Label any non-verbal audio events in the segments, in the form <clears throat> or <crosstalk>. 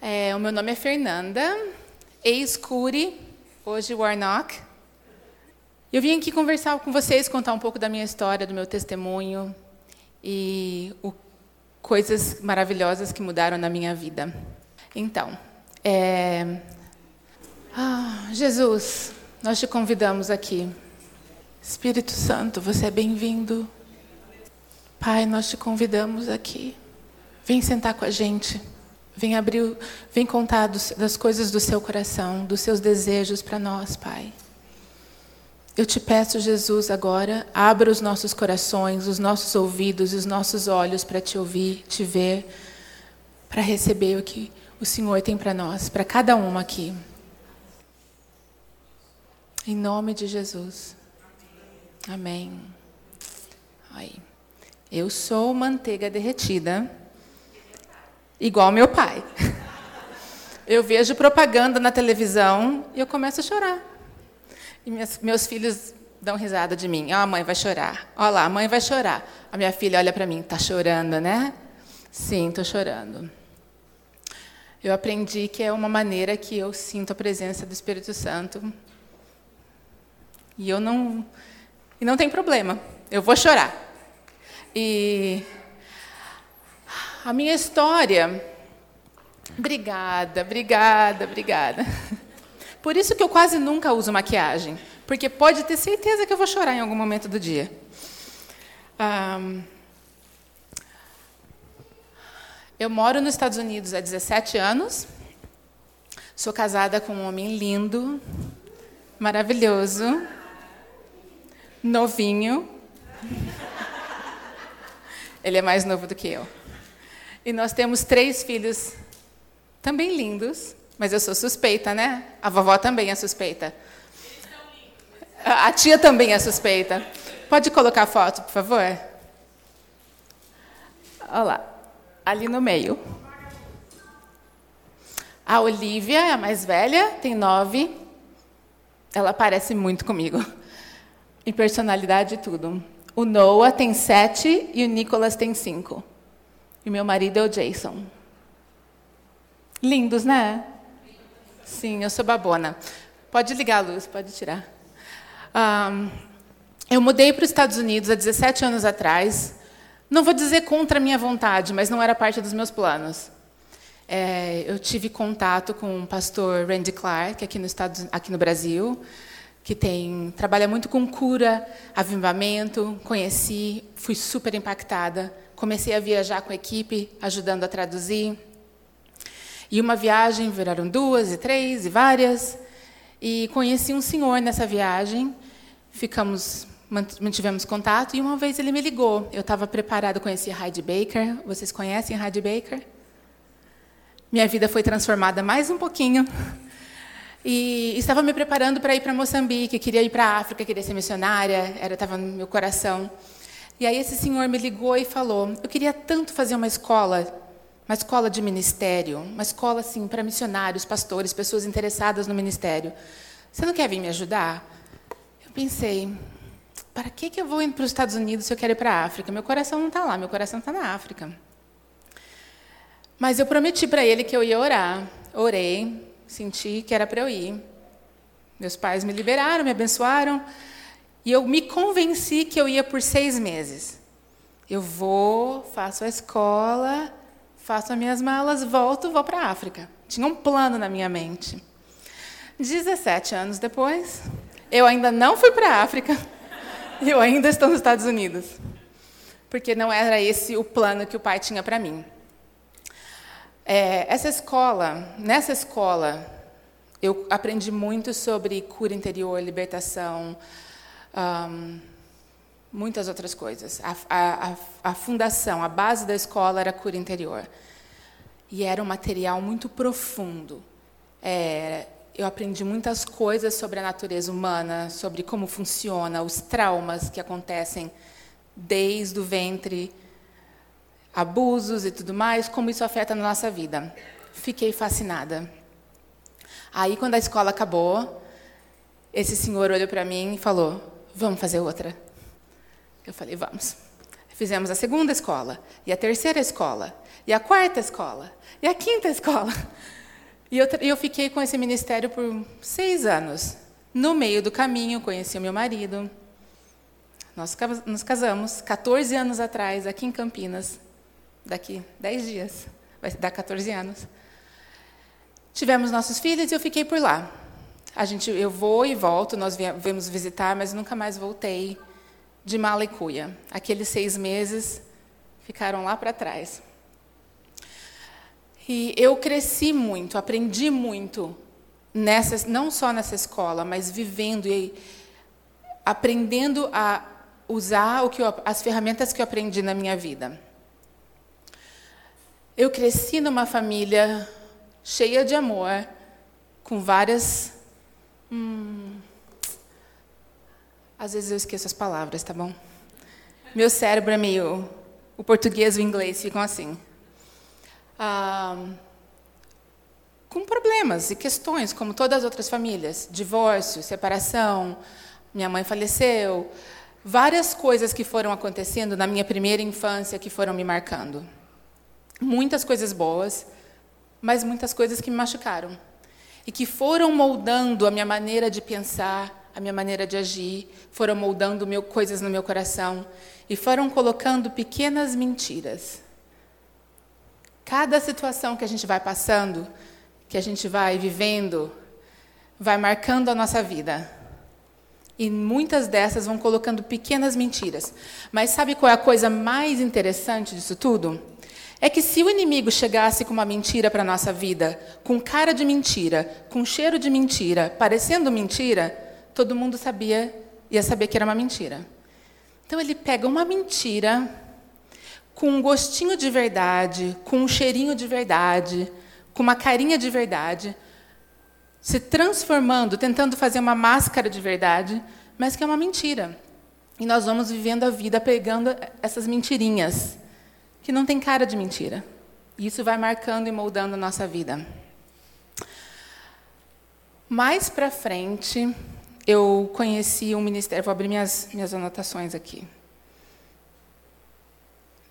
É, o meu nome é Fernanda, ex-Curi, hoje Warnock. Eu vim aqui conversar com vocês, contar um pouco da minha história, do meu testemunho e o, coisas maravilhosas que mudaram na minha vida. Então, é, ah, Jesus, nós te convidamos aqui. Espírito Santo, você é bem-vindo. Pai, nós te convidamos aqui. Vem sentar com a gente. Vem abrir, vem contar dos, das coisas do seu coração, dos seus desejos para nós, Pai. Eu te peço, Jesus, agora, abra os nossos corações, os nossos ouvidos os nossos olhos para te ouvir, te ver, para receber o que o Senhor tem para nós, para cada um aqui. Em nome de Jesus. Amém. Aí. Eu sou manteiga derretida, igual meu pai. Eu vejo propaganda na televisão e eu começo a chorar. E meus, filhos dão risada de mim. Ó, oh, a mãe vai chorar. Olha lá, a mãe vai chorar. A minha filha olha para mim, tá chorando, né? Sim, estou chorando. Eu aprendi que é uma maneira que eu sinto a presença do Espírito Santo. E eu não e não tem problema, eu vou chorar. E a minha história. Obrigada, obrigada, obrigada. Por isso que eu quase nunca uso maquiagem, porque pode ter certeza que eu vou chorar em algum momento do dia. Um, eu moro nos Estados Unidos há 17 anos. Sou casada com um homem lindo, maravilhoso, novinho. Ele é mais novo do que eu. E nós temos três filhos também lindos, mas eu sou suspeita, né? A vovó também é suspeita. A tia também é suspeita. Pode colocar a foto, por favor? Olha lá, ali no meio. A Olivia é a mais velha, tem nove. Ela parece muito comigo em personalidade e tudo. O Noah tem sete e o Nicholas tem cinco. E meu marido é o Jason. Lindos, né? Sim, eu sou babona. Pode ligar a luz, pode tirar. Um, eu mudei para os Estados Unidos há 17 anos atrás. Não vou dizer contra a minha vontade, mas não era parte dos meus planos. É, eu tive contato com o pastor Randy Clark aqui no, Estado, aqui no Brasil que tem trabalha muito com cura, avivamento. Conheci, fui super impactada. Comecei a viajar com a equipe, ajudando a traduzir. E uma viagem viraram duas e três e várias. E conheci um senhor nessa viagem. Ficamos mantivemos contato e uma vez ele me ligou. Eu estava preparada, conheci Heidi Baker. Vocês conhecem Heidi Baker? Minha vida foi transformada mais um pouquinho e estava me preparando para ir para Moçambique, queria ir para a África, queria ser missionária, era estava no meu coração. E aí esse senhor me ligou e falou: "Eu queria tanto fazer uma escola, uma escola de ministério, uma escola assim para missionários, pastores, pessoas interessadas no ministério. Você não quer vir me ajudar?" Eu pensei: "Para que que eu vou para os Estados Unidos se eu quero ir para a África? Meu coração não está lá, meu coração está na África." Mas eu prometi para ele que eu ia orar. Orei, senti que era para eu ir. Meus pais me liberaram, me abençoaram, e eu me convenci que eu ia por seis meses. Eu vou, faço a escola, faço as minhas malas, volto, vou para a África. Tinha um plano na minha mente. 17 anos depois, eu ainda não fui para a África, <laughs> eu ainda estou nos Estados Unidos. Porque não era esse o plano que o pai tinha para mim. É, essa escola, nessa escola, eu aprendi muito sobre cura interior, libertação, um, muitas outras coisas. A, a, a, fundação, a base da escola era cura interior. E era um material muito profundo. É, eu aprendi muitas coisas sobre a natureza humana, sobre como funciona, os traumas que acontecem desde o ventre abusos e tudo mais, como isso afeta na nossa vida. Fiquei fascinada. Aí, quando a escola acabou, esse senhor olhou para mim e falou: Vamos fazer outra. Eu falei: Vamos. Fizemos a segunda escola, e a terceira escola, e a quarta escola, e a quinta escola. <laughs> E eu, eu fiquei com esse ministério por seis anos. No meio do caminho, conheci o meu marido. Nós nos casamos 14 anos atrás, aqui em Campinas. Daqui 10 dias, vai dar 14 anos. Tivemos nossos filhos e eu fiquei por lá. A gente, eu vou e volto, nós viemos visitar, mas nunca mais voltei de mala e cuia. Aqueles seis meses ficaram lá para trás. E eu cresci muito, aprendi muito, nessa, não só nessa escola, mas vivendo e aprendendo a usar o que eu, as ferramentas que eu aprendi na minha vida. Eu cresci numa família cheia de amor, com várias Hum, às vezes eu esqueço as palavras, tá bom? Meu cérebro é meio. O português e o inglês ficam assim. Ah, com problemas e questões, como todas as outras famílias: divórcio, separação, minha mãe faleceu, várias coisas que foram acontecendo na minha primeira infância que foram me marcando. Muitas coisas boas, mas muitas coisas que me machucaram e que foram moldando a minha maneira de pensar, a minha maneira de agir, foram moldando meu, coisas no meu coração e foram colocando pequenas mentiras. Cada situação que a gente vai passando, que a gente vai vivendo, vai marcando a nossa vida. E muitas dessas vão colocando pequenas mentiras. Mas sabe qual é a coisa mais interessante disso tudo? É que se o inimigo chegasse com uma mentira para a nossa vida, com cara de mentira, com cheiro de mentira, parecendo mentira, todo mundo sabia, ia saber que era uma mentira. Então ele pega uma mentira com um gostinho de verdade, com um cheirinho de verdade, com uma carinha de verdade, se transformando, tentando fazer uma máscara de verdade, mas que é uma mentira. E nós vamos vivendo a vida pegando essas mentirinhas que não tem cara de mentira. Isso vai marcando e moldando a nossa vida. Mais para frente, eu conheci um ministério. Vou abrir minhas, minhas anotações aqui.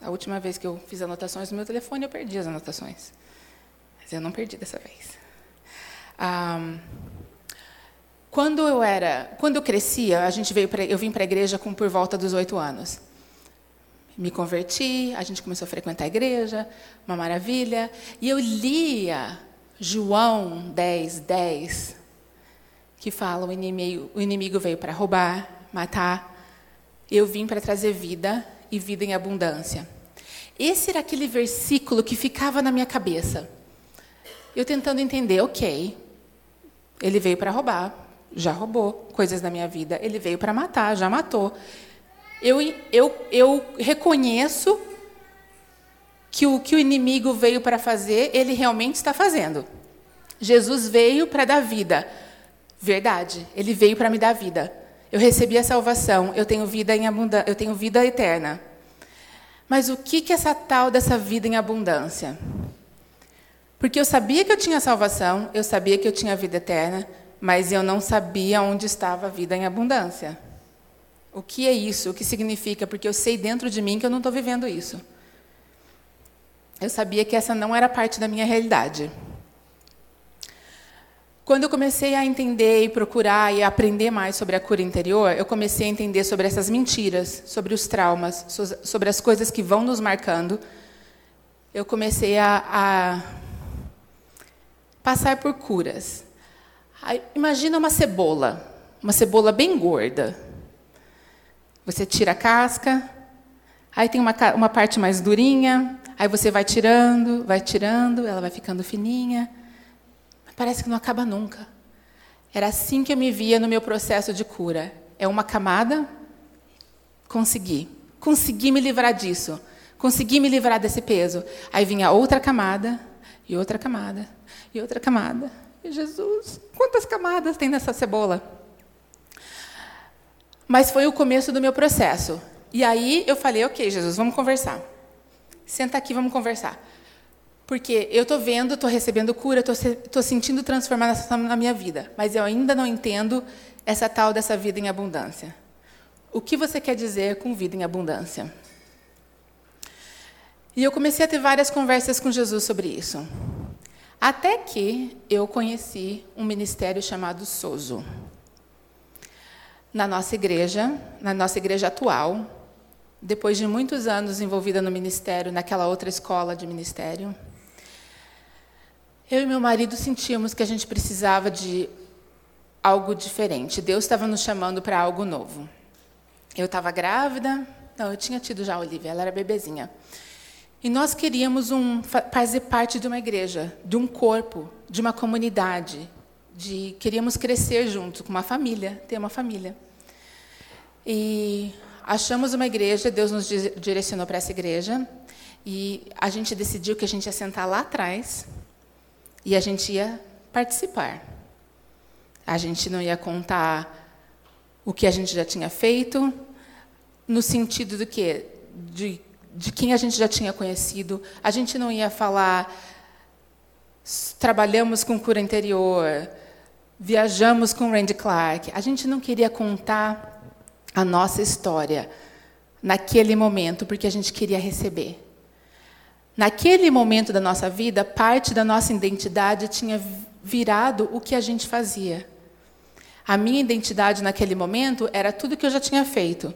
A última vez que eu fiz anotações no meu telefone, eu perdi as anotações. Mas eu não perdi dessa vez. Ah, quando eu era, quando eu crescia, a gente veio pra, eu vim para a igreja com por volta dos oito anos me converti, a gente começou a frequentar a igreja, uma maravilha. E eu lia João 10, 10, que fala: o inimigo, o inimigo veio para roubar, matar. Eu vim para trazer vida e vida em abundância. Esse era aquele versículo que ficava na minha cabeça. Eu tentando entender, ok, ele veio para roubar, já roubou coisas na minha vida. Ele veio para matar, já matou eu, eu, eu reconheço que o que o inimigo veio para fazer, ele realmente está fazendo. Jesus veio para dar vida. Verdade, ele veio para me dar vida. Eu recebi a salvação, eu tenho vida em abundância, eu tenho vida eterna. Mas o que que é essa tal dessa vida em abundância? Porque eu sabia que eu tinha salvação, eu sabia que eu tinha vida eterna, mas eu não sabia onde estava a vida em abundância. O que é isso? O que significa? Porque eu sei dentro de mim que eu não estou vivendo isso. Eu sabia que essa não era parte da minha realidade. Quando eu comecei a entender e procurar e aprender mais sobre a cura interior, eu comecei a entender sobre essas mentiras, sobre os traumas, sobre as coisas que vão nos marcando. Eu comecei a, a passar por curas. Imagina uma cebola, uma cebola bem gorda. Você tira a casca, aí tem uma, uma parte mais durinha, aí você vai tirando, vai tirando, ela vai ficando fininha. Parece que não acaba nunca. Era assim que eu me via no meu processo de cura. É uma camada, consegui. Consegui me livrar disso. Consegui me livrar desse peso. Aí vinha outra camada, e outra camada, e outra camada. E Jesus, quantas camadas tem nessa cebola? Mas foi o começo do meu processo. E aí eu falei, ok, Jesus, vamos conversar. Senta aqui, vamos conversar. Porque eu estou vendo, estou recebendo cura, estou sentindo transformação na minha vida, mas eu ainda não entendo essa tal dessa vida em abundância. O que você quer dizer com vida em abundância? E eu comecei a ter várias conversas com Jesus sobre isso. Até que eu conheci um ministério chamado Sozo. Na nossa igreja, na nossa igreja atual, depois de muitos anos envolvida no ministério, naquela outra escola de ministério, eu e meu marido sentíamos que a gente precisava de algo diferente. Deus estava nos chamando para algo novo. Eu estava grávida, não, eu tinha tido já a Olivia, ela era bebezinha. E nós queríamos um, fazer parte de uma igreja, de um corpo, de uma comunidade, de queríamos crescer junto com uma família, ter uma família. E achamos uma igreja, Deus nos direcionou para essa igreja, e a gente decidiu que a gente ia sentar lá atrás e a gente ia participar. A gente não ia contar o que a gente já tinha feito, no sentido do quê? De, de quem a gente já tinha conhecido. A gente não ia falar, trabalhamos com cura interior, viajamos com Randy Clark. A gente não queria contar a nossa história naquele momento, porque a gente queria receber. Naquele momento da nossa vida, parte da nossa identidade tinha virado o que a gente fazia. A minha identidade naquele momento era tudo que eu já tinha feito.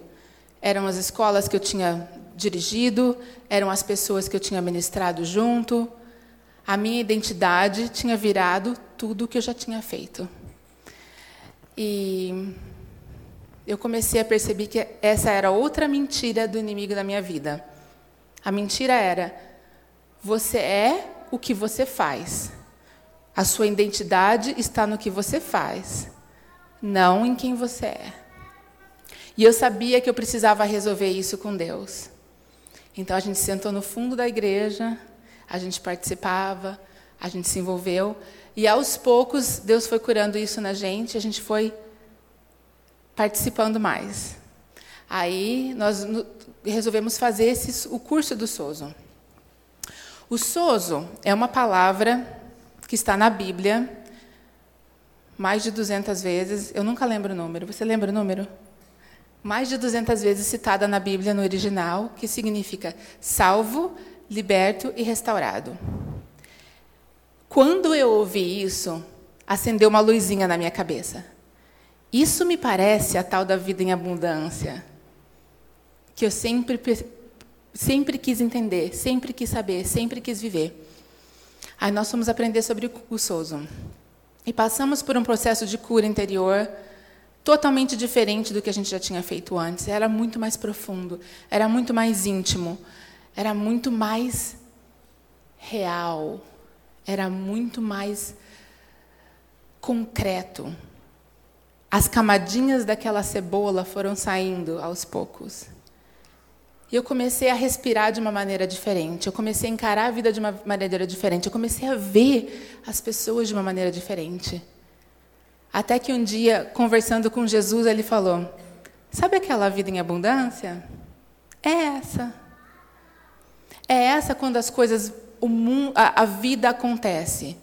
Eram as escolas que eu tinha dirigido, eram as pessoas que eu tinha ministrado junto. A minha identidade tinha virado tudo que eu já tinha feito. E eu comecei a perceber que essa era outra mentira do inimigo da minha vida. A mentira era: você é o que você faz. A sua identidade está no que você faz não em quem você é. E eu sabia que eu precisava resolver isso com Deus. Então a gente sentou no fundo da igreja, a gente participava, a gente se envolveu, e aos poucos Deus foi curando isso na gente, a gente foi participando mais. Aí nós resolvemos fazer esse, o curso do Sozo. O Sozo é uma palavra que está na Bíblia mais de 200 vezes, eu nunca lembro o número. Você lembra o número? Mais de 200 vezes citada na Bíblia no original, que significa salvo, liberto e restaurado. Quando eu ouvi isso, acendeu uma luzinha na minha cabeça. Isso me parece a tal da vida em abundância, que eu sempre, sempre quis entender, sempre quis saber, sempre quis viver. Aí nós fomos aprender sobre o Sozo. E passamos por um processo de cura interior totalmente diferente do que a gente já tinha feito antes. Era muito mais profundo, era muito mais íntimo, era muito mais real, era muito mais concreto. As camadinhas daquela cebola foram saindo aos poucos. E eu comecei a respirar de uma maneira diferente, eu comecei a encarar a vida de uma maneira diferente, eu comecei a ver as pessoas de uma maneira diferente. Até que um dia, conversando com Jesus, ele falou: Sabe aquela vida em abundância? É essa. É essa quando as coisas, o mundo, a, a vida acontece.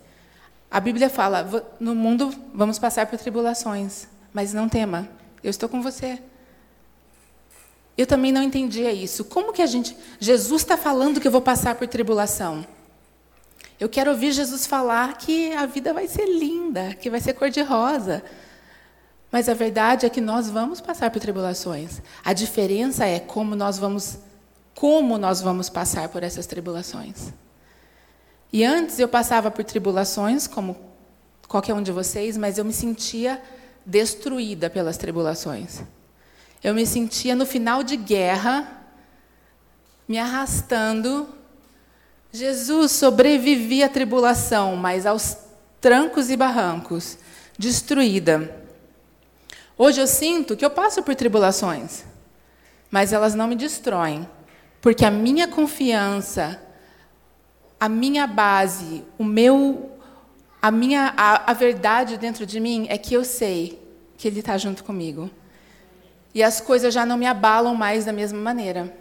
A Bíblia fala: no mundo vamos passar por tribulações, mas não tema, eu estou com você. Eu também não entendia isso. Como que a gente. Jesus está falando que eu vou passar por tribulação. Eu quero ouvir Jesus falar que a vida vai ser linda, que vai ser cor-de-rosa. Mas a verdade é que nós vamos passar por tribulações. A diferença é como nós vamos como nós vamos passar por essas tribulações. E antes eu passava por tribulações, como qualquer um de vocês, mas eu me sentia destruída pelas tribulações. Eu me sentia no final de guerra, me arrastando. Jesus sobrevivia à tribulação, mas aos trancos e barrancos, destruída. Hoje eu sinto que eu passo por tribulações, mas elas não me destroem, porque a minha confiança, a minha base, o meu, a minha, a, a verdade dentro de mim é que eu sei que Ele está junto comigo e as coisas já não me abalam mais da mesma maneira.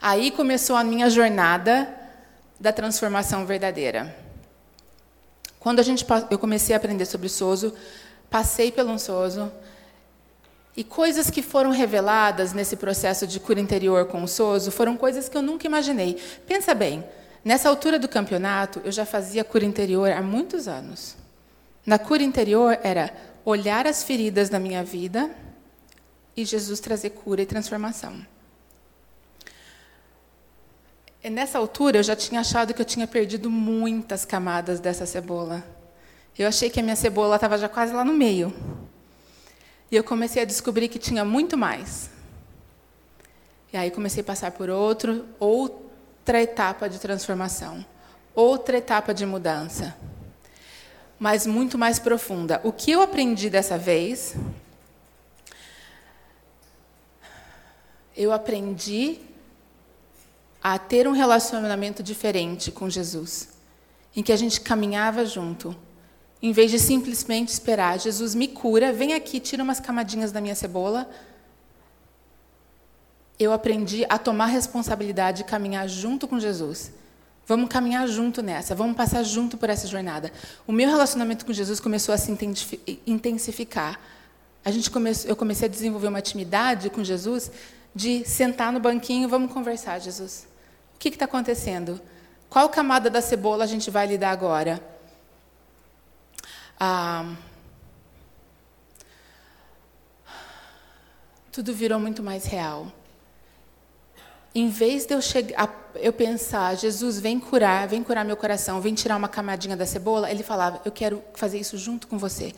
Aí começou a minha jornada da transformação verdadeira. Quando a gente, eu comecei a aprender sobre Soso, passei pelo um Soso, E coisas que foram reveladas nesse processo de cura interior com o Soso foram coisas que eu nunca imaginei. Pensa bem, nessa altura do campeonato, eu já fazia cura interior há muitos anos. Na cura interior era olhar as feridas da minha vida e Jesus trazer cura e transformação. E nessa altura, eu já tinha achado que eu tinha perdido muitas camadas dessa cebola. Eu achei que a minha cebola estava já quase lá no meio. E eu comecei a descobrir que tinha muito mais. E aí comecei a passar por outro, outra etapa de transformação, outra etapa de mudança, mas muito mais profunda. O que eu aprendi dessa vez? Eu aprendi a ter um relacionamento diferente com Jesus, em que a gente caminhava junto, em vez de simplesmente esperar, Jesus me cura, vem aqui, tira umas camadinhas da minha cebola. Eu aprendi a tomar responsabilidade e caminhar junto com Jesus. Vamos caminhar junto nessa, vamos passar junto por essa jornada. O meu relacionamento com Jesus começou a se intensificar. A gente come... eu comecei a desenvolver uma intimidade com Jesus de sentar no banquinho, vamos conversar, Jesus. O que está acontecendo? Qual camada da cebola a gente vai lidar agora? Ah, tudo virou muito mais real. Em vez de eu chegar, eu pensar, Jesus, vem curar, vem curar meu coração, vem tirar uma camadinha da cebola, ele falava, eu quero fazer isso junto com você.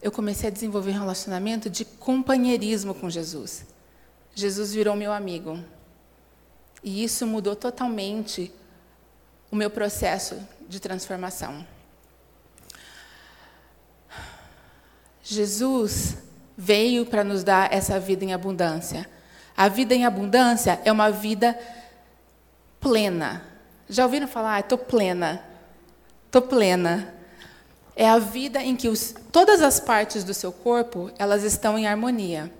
Eu comecei a desenvolver um relacionamento de companheirismo com Jesus. Jesus virou meu amigo. E isso mudou totalmente o meu processo de transformação. Jesus veio para nos dar essa vida em abundância. A vida em abundância é uma vida plena. Já ouviram falar? Estou plena. Estou plena. É a vida em que os, todas as partes do seu corpo elas estão em harmonia.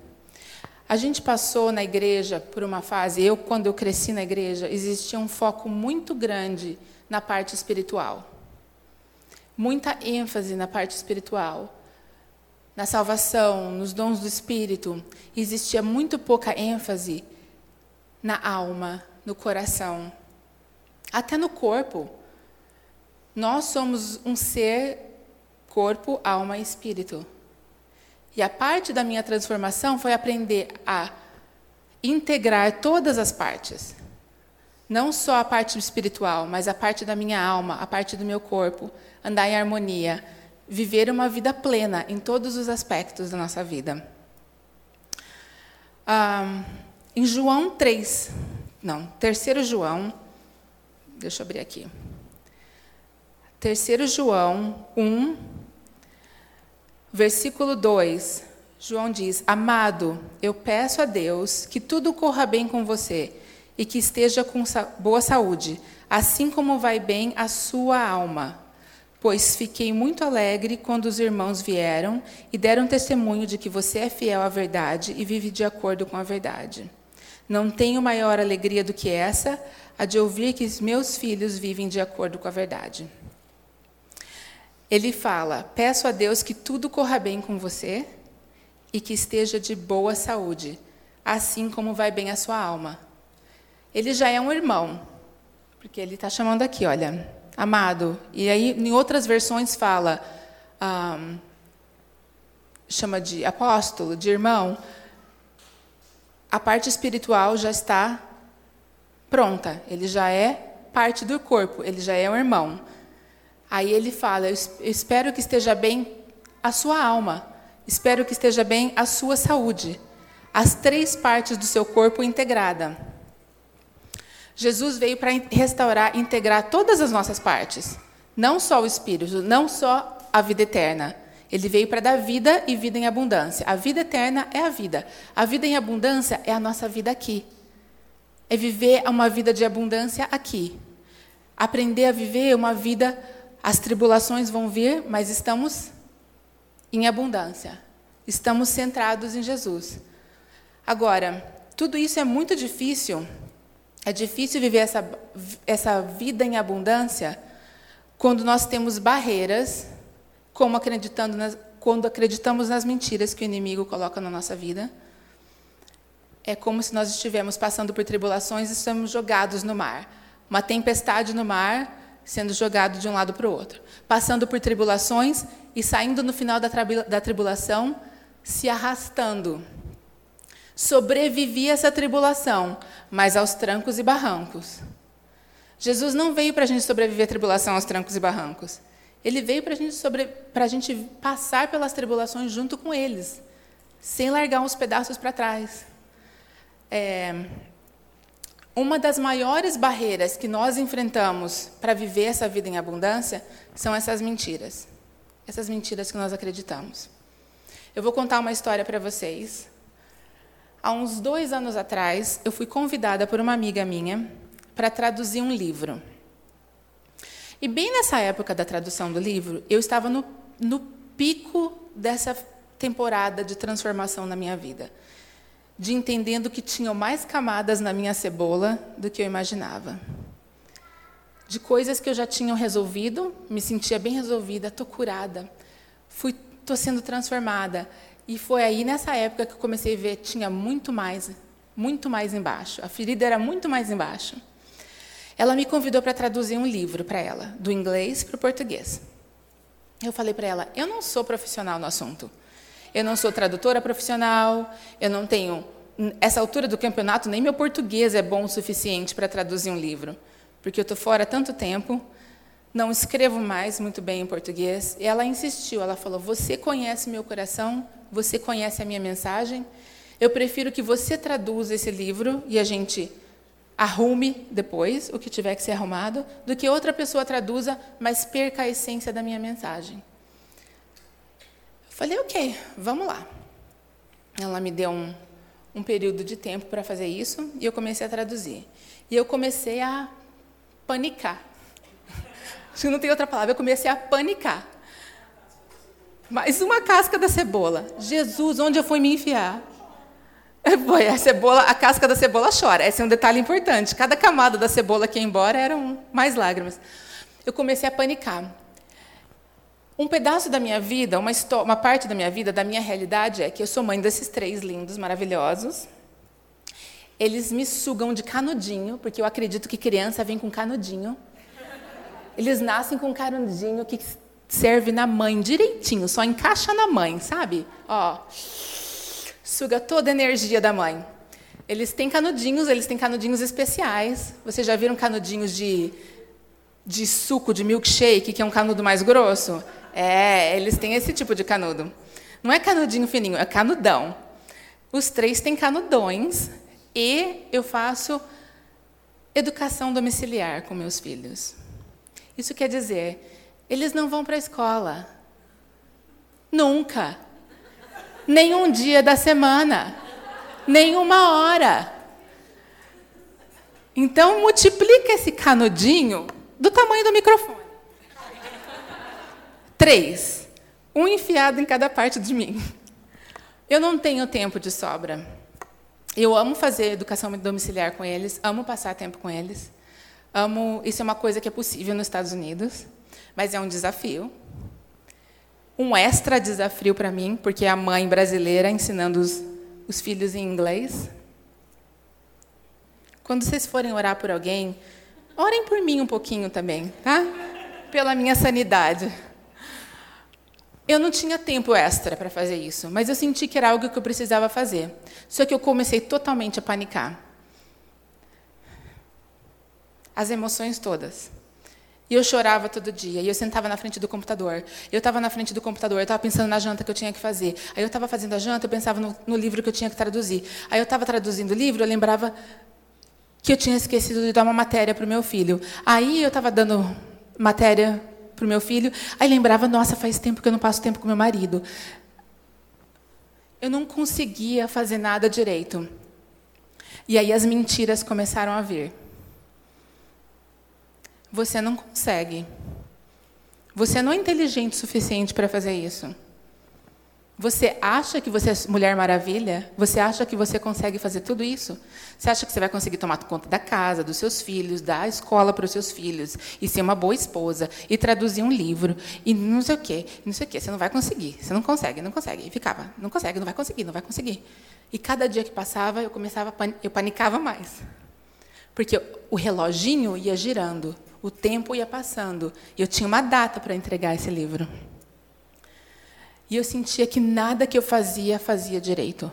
A gente passou na igreja por uma fase, eu, quando eu cresci na igreja, existia um foco muito grande na parte espiritual. Muita ênfase na parte espiritual na salvação, nos dons do Espírito, existia muito pouca ênfase na alma, no coração, até no corpo. Nós somos um ser, corpo, alma e espírito. E a parte da minha transformação foi aprender a integrar todas as partes. Não só a parte espiritual, mas a parte da minha alma, a parte do meu corpo, andar em harmonia, viver uma vida plena em todos os aspectos da nossa vida. Ah, em João 3, não, terceiro João, deixa eu abrir aqui. Terceiro João 1, versículo 2, João diz: Amado, eu peço a Deus que tudo corra bem com você e que esteja com boa saúde, assim como vai bem a sua alma pois fiquei muito alegre quando os irmãos vieram e deram testemunho de que você é fiel à verdade e vive de acordo com a verdade. Não tenho maior alegria do que essa, a de ouvir que meus filhos vivem de acordo com a verdade. Ele fala: Peço a Deus que tudo corra bem com você e que esteja de boa saúde, assim como vai bem a sua alma. Ele já é um irmão, porque ele está chamando aqui, olha, amado. E aí, em outras versões, fala, um, chama de apóstolo, de irmão. A parte espiritual já está pronta, ele já é parte do corpo, ele já é um irmão. Aí ele fala: Eu espero que esteja bem a sua alma, espero que esteja bem a sua saúde, as três partes do seu corpo integrada. Jesus veio para restaurar, integrar todas as nossas partes, não só o espírito, não só a vida eterna. Ele veio para dar vida e vida em abundância. A vida eterna é a vida. A vida em abundância é a nossa vida aqui. É viver uma vida de abundância aqui. Aprender a viver uma vida, as tribulações vão vir, mas estamos em abundância. Estamos centrados em Jesus. Agora, tudo isso é muito difícil é difícil viver essa, essa vida em abundância quando nós temos barreiras, como acreditando nas, quando acreditamos nas mentiras que o inimigo coloca na nossa vida, é como se nós estivéssemos passando por tribulações e estamos jogados no mar. Uma tempestade no mar, sendo jogado de um lado para o outro. Passando por tribulações e saindo no final da, da tribulação, se arrastando. Sobrevivi a essa tribulação, mas aos trancos e barrancos. Jesus não veio para a gente sobreviver à tribulação aos trancos e barrancos. Ele veio para gente a gente passar pelas tribulações junto com eles, sem largar uns pedaços para trás. É, uma das maiores barreiras que nós enfrentamos para viver essa vida em abundância são essas mentiras. Essas mentiras que nós acreditamos. Eu vou contar uma história para vocês. Há uns dois anos atrás, eu fui convidada por uma amiga minha para traduzir um livro. E bem nessa época da tradução do livro, eu estava no, no pico dessa temporada de transformação na minha vida de entendendo que tinham mais camadas na minha cebola do que eu imaginava. De coisas que eu já tinha resolvido, me sentia bem resolvida, estou curada, fui, estou sendo transformada. E foi aí nessa época que eu comecei a ver tinha muito mais, muito mais embaixo. A ferida era muito mais embaixo. Ela me convidou para traduzir um livro para ela, do inglês para o português. Eu falei para ela: eu não sou profissional no assunto. Eu não sou tradutora profissional, eu não tenho. Essa altura do campeonato, nem meu português é bom o suficiente para traduzir um livro, porque eu estou fora há tanto tempo, não escrevo mais muito bem em português. E ela insistiu, ela falou: Você conhece meu coração, você conhece a minha mensagem. Eu prefiro que você traduza esse livro e a gente arrume depois o que tiver que ser arrumado, do que outra pessoa traduza, mas perca a essência da minha mensagem. Falei, ok, vamos lá. Ela me deu um, um período de tempo para fazer isso e eu comecei a traduzir. E eu comecei a panicar. Acho que não tem outra palavra, eu comecei a panicar. Mais uma casca da cebola. Jesus, onde eu fui me enfiar? <laughs> Foi, a cebola, a casca da cebola chora. Esse é um detalhe importante. Cada camada da cebola que ia embora eram mais lágrimas. Eu comecei a panicar. Um pedaço da minha vida, uma, uma parte da minha vida, da minha realidade é que eu sou mãe desses três lindos, maravilhosos. Eles me sugam de canudinho, porque eu acredito que criança vem com canudinho. Eles nascem com canudinho que serve na mãe direitinho, só encaixa na mãe, sabe? Ó, suga toda a energia da mãe. Eles têm canudinhos, eles têm canudinhos especiais. Vocês já viram canudinhos de, de suco, de milkshake, que é um canudo mais grosso? É, eles têm esse tipo de canudo. Não é canudinho fininho, é canudão. Os três têm canudões e eu faço educação domiciliar com meus filhos. Isso quer dizer, eles não vão para a escola. Nunca. Nenhum dia da semana. Nenhuma hora. Então, multiplica esse canudinho do tamanho do microfone. Três, um enfiado em cada parte de mim. Eu não tenho tempo de sobra. Eu amo fazer educação domiciliar com eles, amo passar tempo com eles. Amo, isso é uma coisa que é possível nos Estados Unidos, mas é um desafio. Um extra desafio para mim, porque é a mãe brasileira ensinando os, os filhos em inglês. Quando vocês forem orar por alguém, orem por mim um pouquinho também, tá? Pela minha sanidade. Eu não tinha tempo extra para fazer isso, mas eu senti que era algo que eu precisava fazer. Só que eu comecei totalmente a panicar. As emoções todas. E eu chorava todo dia. E eu sentava na frente do computador. Eu estava na frente do computador, eu estava pensando na janta que eu tinha que fazer. Aí eu estava fazendo a janta, eu pensava no, no, livro que eu tinha que traduzir. Aí eu estava traduzindo o livro, eu lembrava que eu tinha esquecido de dar uma matéria para o meu filho. Aí eu estava dando matéria para o meu filho. Aí lembrava, nossa, faz tempo que eu não passo tempo com meu marido. Eu não conseguia fazer nada direito. E aí as mentiras começaram a vir. Você não consegue. Você não é inteligente o suficiente para fazer isso. Você acha que você é Mulher Maravilha? Você acha que você consegue fazer tudo isso? Você acha que você vai conseguir tomar conta da casa, dos seus filhos, dar escola para os seus filhos, e ser uma boa esposa, e traduzir um livro, e não sei o quê, não sei o quê. Você não vai conseguir, você não consegue, não consegue. E ficava, não consegue, não vai conseguir, não vai conseguir. E cada dia que passava, eu começava, eu panicava mais. Porque o reloginho ia girando, o tempo ia passando, e eu tinha uma data para entregar esse livro. E eu sentia que nada que eu fazia fazia direito.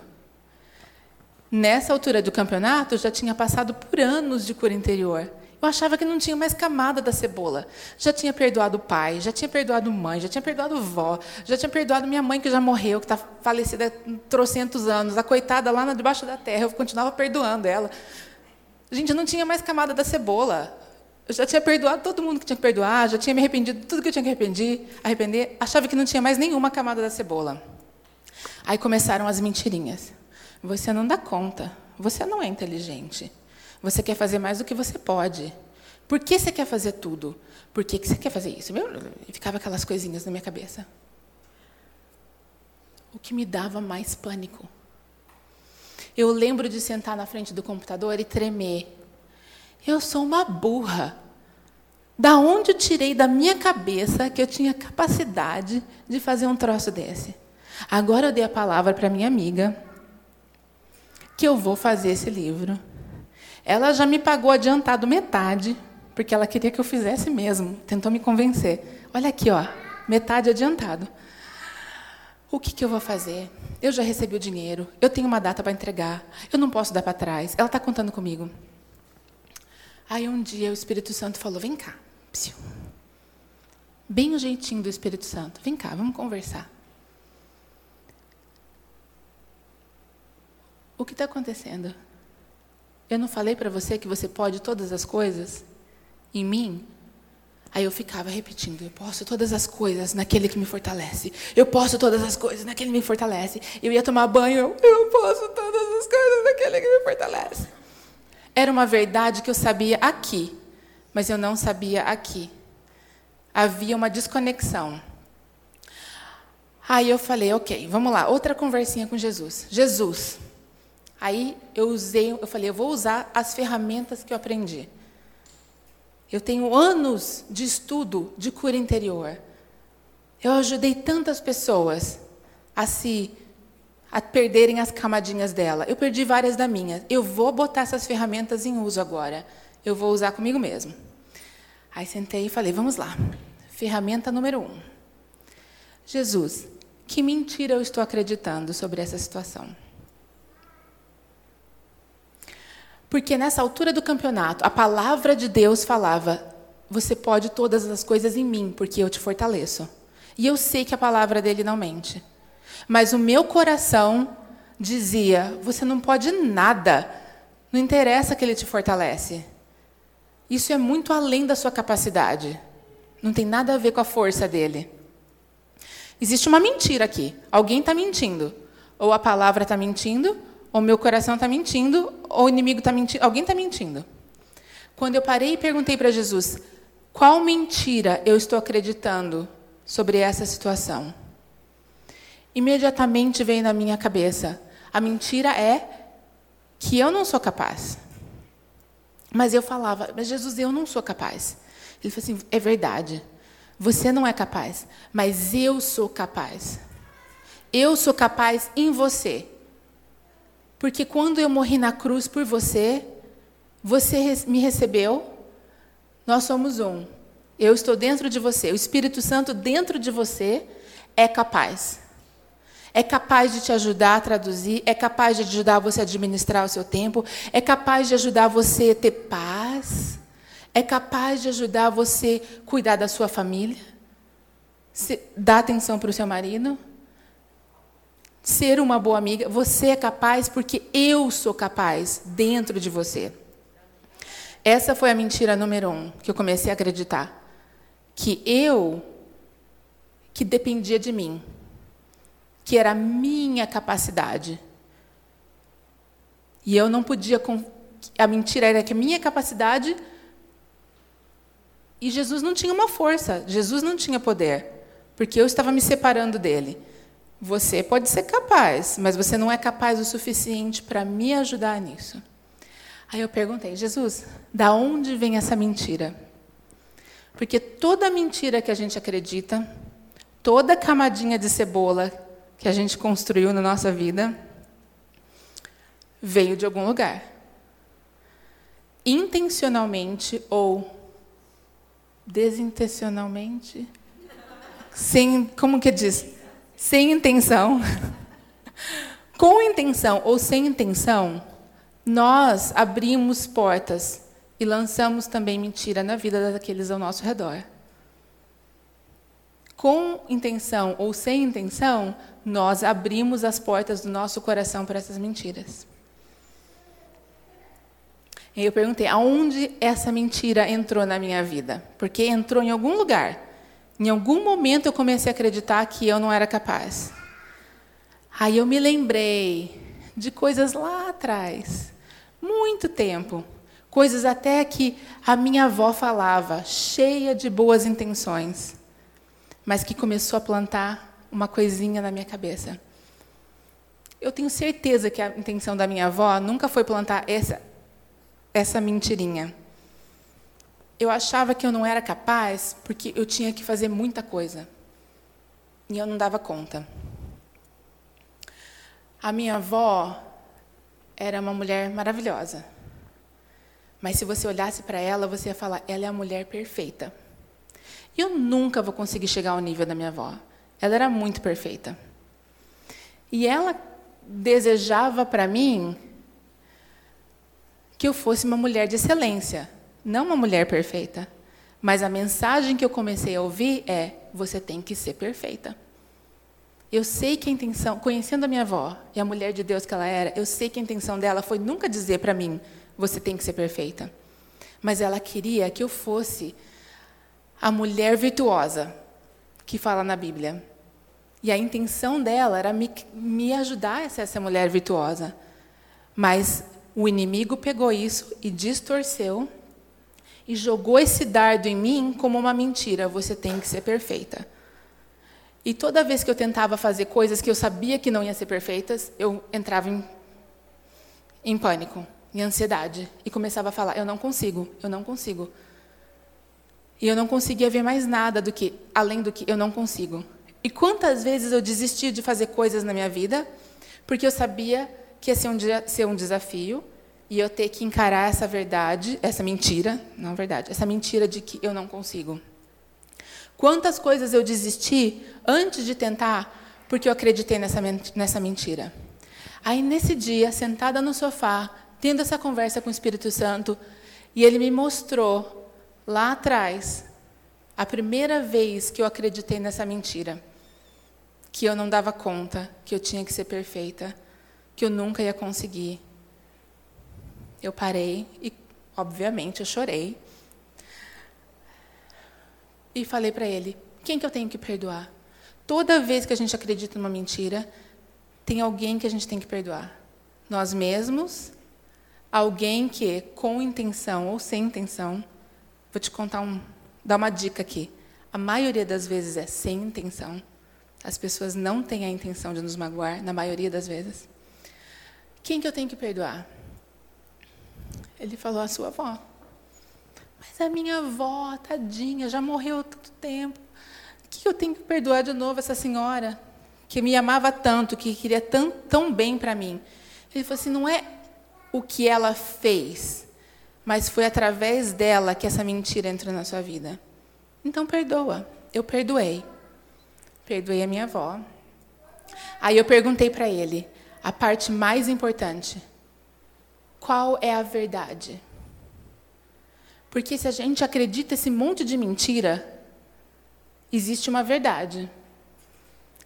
Nessa altura do campeonato, eu já tinha passado por anos de cura interior. Eu achava que não tinha mais camada da cebola. Já tinha perdoado o pai, já tinha perdoado mãe, já tinha perdoado vó, já tinha perdoado minha mãe que já morreu, que está falecida há trocentos anos, a coitada lá debaixo da terra, eu continuava perdoando ela. Gente, eu não tinha mais camada da cebola. Eu já tinha perdoado todo mundo que tinha que perdoar, já tinha me arrependido de tudo que eu tinha que arrepender, arrepender, achava que não tinha mais nenhuma camada da cebola. Aí começaram as mentirinhas. Você não dá conta, você não é inteligente. Você quer fazer mais do que você pode. Por que você quer fazer tudo? Por que você quer fazer isso? E ficava aquelas coisinhas na minha cabeça. O que me dava mais pânico. Eu lembro de sentar na frente do computador e tremer eu sou uma burra. Da onde eu tirei da minha cabeça que eu tinha capacidade de fazer um troço desse? Agora eu dei a palavra para minha amiga que eu vou fazer esse livro. Ela já me pagou adiantado metade, porque ela queria que eu fizesse mesmo. Tentou me convencer. Olha aqui, ó, metade adiantado. O que, que eu vou fazer? Eu já recebi o dinheiro, eu tenho uma data para entregar, eu não posso dar para trás. Ela está contando comigo. Aí um dia o Espírito Santo falou: Vem cá. Psiu. Bem o jeitinho do Espírito Santo. Vem cá, vamos conversar. O que está acontecendo? Eu não falei para você que você pode todas as coisas em mim? Aí eu ficava repetindo: eu posso todas as coisas naquele que me fortalece. Eu posso todas as coisas naquele que me fortalece. Eu ia tomar banho, eu, eu posso todas as coisas naquele que me fortalece. Era uma verdade que eu sabia aqui, mas eu não sabia aqui. Havia uma desconexão. Aí eu falei, ok, vamos lá, outra conversinha com Jesus. Jesus. Aí eu usei, eu falei, eu vou usar as ferramentas que eu aprendi. Eu tenho anos de estudo de cura interior. Eu ajudei tantas pessoas a se a perderem as camadinhas dela. Eu perdi várias da minha. Eu vou botar essas ferramentas em uso agora. Eu vou usar comigo mesmo. Aí sentei e falei: vamos lá. Ferramenta número um. Jesus, que mentira eu estou acreditando sobre essa situação? Porque nessa altura do campeonato, a palavra de Deus falava: você pode todas as coisas em mim, porque eu te fortaleço. E eu sei que a palavra dele não mente. Mas o meu coração dizia: você não pode nada. Não interessa que ele te fortalece. Isso é muito além da sua capacidade. Não tem nada a ver com a força dele. Existe uma mentira aqui. Alguém está mentindo. Ou a palavra está mentindo, ou meu coração está mentindo, ou o inimigo está mentindo. Alguém está mentindo. Quando eu parei e perguntei para Jesus: qual mentira eu estou acreditando sobre essa situação? Imediatamente veio na minha cabeça: a mentira é que eu não sou capaz. Mas eu falava, mas Jesus, eu não sou capaz. Ele falou assim: é verdade. Você não é capaz, mas eu sou capaz. Eu sou capaz em você. Porque quando eu morri na cruz por você, você me recebeu, nós somos um. Eu estou dentro de você, o Espírito Santo dentro de você é capaz. É capaz de te ajudar a traduzir, é capaz de ajudar você a administrar o seu tempo, é capaz de ajudar você a ter paz, é capaz de ajudar você a cuidar da sua família, dar atenção para o seu marido, ser uma boa amiga. Você é capaz porque eu sou capaz dentro de você. Essa foi a mentira número um que eu comecei a acreditar. Que eu, que dependia de mim que era a minha capacidade. E eu não podia. A mentira era que a minha capacidade. E Jesus não tinha uma força, Jesus não tinha poder, porque eu estava me separando dele. você pode ser capaz, mas você não é capaz o suficiente para me ajudar nisso. Aí eu perguntei, Jesus, da onde vem essa mentira? Porque toda mentira que a gente acredita, toda camadinha de cebola que a gente construiu na nossa vida, veio de algum lugar. Intencionalmente ou desintencionalmente, sem, como que diz? Sem intenção. <laughs> Com intenção ou sem intenção, nós abrimos portas e lançamos também mentira na vida daqueles ao nosso redor. Com intenção ou sem intenção, nós abrimos as portas do nosso coração para essas mentiras. E eu perguntei, aonde essa mentira entrou na minha vida? Porque entrou em algum lugar. Em algum momento eu comecei a acreditar que eu não era capaz. Aí eu me lembrei de coisas lá atrás, muito tempo, coisas até que a minha avó falava, cheia de boas intenções, mas que começou a plantar uma coisinha na minha cabeça. Eu tenho certeza que a intenção da minha avó nunca foi plantar essa, essa mentirinha. Eu achava que eu não era capaz porque eu tinha que fazer muita coisa. E eu não dava conta. A minha avó era uma mulher maravilhosa. Mas se você olhasse para ela, você ia falar: ela é a mulher perfeita. E eu nunca vou conseguir chegar ao nível da minha avó. Ela era muito perfeita. E ela desejava para mim que eu fosse uma mulher de excelência, não uma mulher perfeita. Mas a mensagem que eu comecei a ouvir é: você tem que ser perfeita. Eu sei que a intenção, conhecendo a minha avó e a mulher de Deus que ela era, eu sei que a intenção dela foi nunca dizer para mim: você tem que ser perfeita. Mas ela queria que eu fosse a mulher virtuosa que fala na Bíblia. E a intenção dela era me, me ajudar a ser essa mulher virtuosa. Mas o inimigo pegou isso e distorceu e jogou esse dardo em mim como uma mentira. Você tem que ser perfeita. E toda vez que eu tentava fazer coisas que eu sabia que não iam ser perfeitas, eu entrava em, em pânico em ansiedade e começava a falar: eu não consigo, eu não consigo. E eu não conseguia ver mais nada do que além do que eu não consigo. E quantas vezes eu desisti de fazer coisas na minha vida porque eu sabia que ia ser um, ser um desafio e eu ter que encarar essa verdade, essa mentira, não verdade, essa mentira de que eu não consigo. Quantas coisas eu desisti antes de tentar porque eu acreditei nessa, nessa mentira. Aí, nesse dia, sentada no sofá, tendo essa conversa com o Espírito Santo, e ele me mostrou lá atrás a primeira vez que eu acreditei nessa mentira, que eu não dava conta, que eu tinha que ser perfeita, que eu nunca ia conseguir. Eu parei e, obviamente, eu chorei. E falei para ele: quem que eu tenho que perdoar? Toda vez que a gente acredita numa mentira, tem alguém que a gente tem que perdoar. Nós mesmos Alguém que, com intenção ou sem intenção, vou te contar um, dar uma dica aqui. A maioria das vezes é sem intenção. As pessoas não têm a intenção de nos magoar, na maioria das vezes. Quem que eu tenho que perdoar? Ele falou a sua avó. Mas a minha avó, tadinha, já morreu há tanto tempo. O que eu tenho que perdoar de novo essa senhora que me amava tanto, que queria tão, tão bem para mim? Ele falou assim: não é o que ela fez, mas foi através dela que essa mentira entrou na sua vida. Então perdoa. Eu perdoei. Perdoei a minha avó. Aí eu perguntei para ele a parte mais importante: qual é a verdade? Porque se a gente acredita esse monte de mentira, existe uma verdade.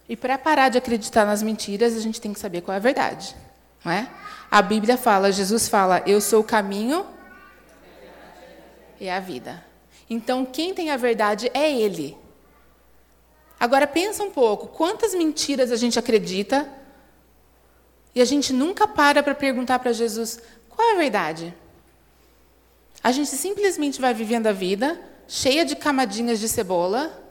E para parar de acreditar nas mentiras, a gente tem que saber qual é a verdade, não é? A Bíblia fala, Jesus fala, eu sou o caminho e a vida. Então, quem tem a verdade é Ele. Agora, pensa um pouco, quantas mentiras a gente acredita e a gente nunca para para perguntar para Jesus, qual é a verdade? A gente simplesmente vai vivendo a vida cheia de camadinhas de cebola,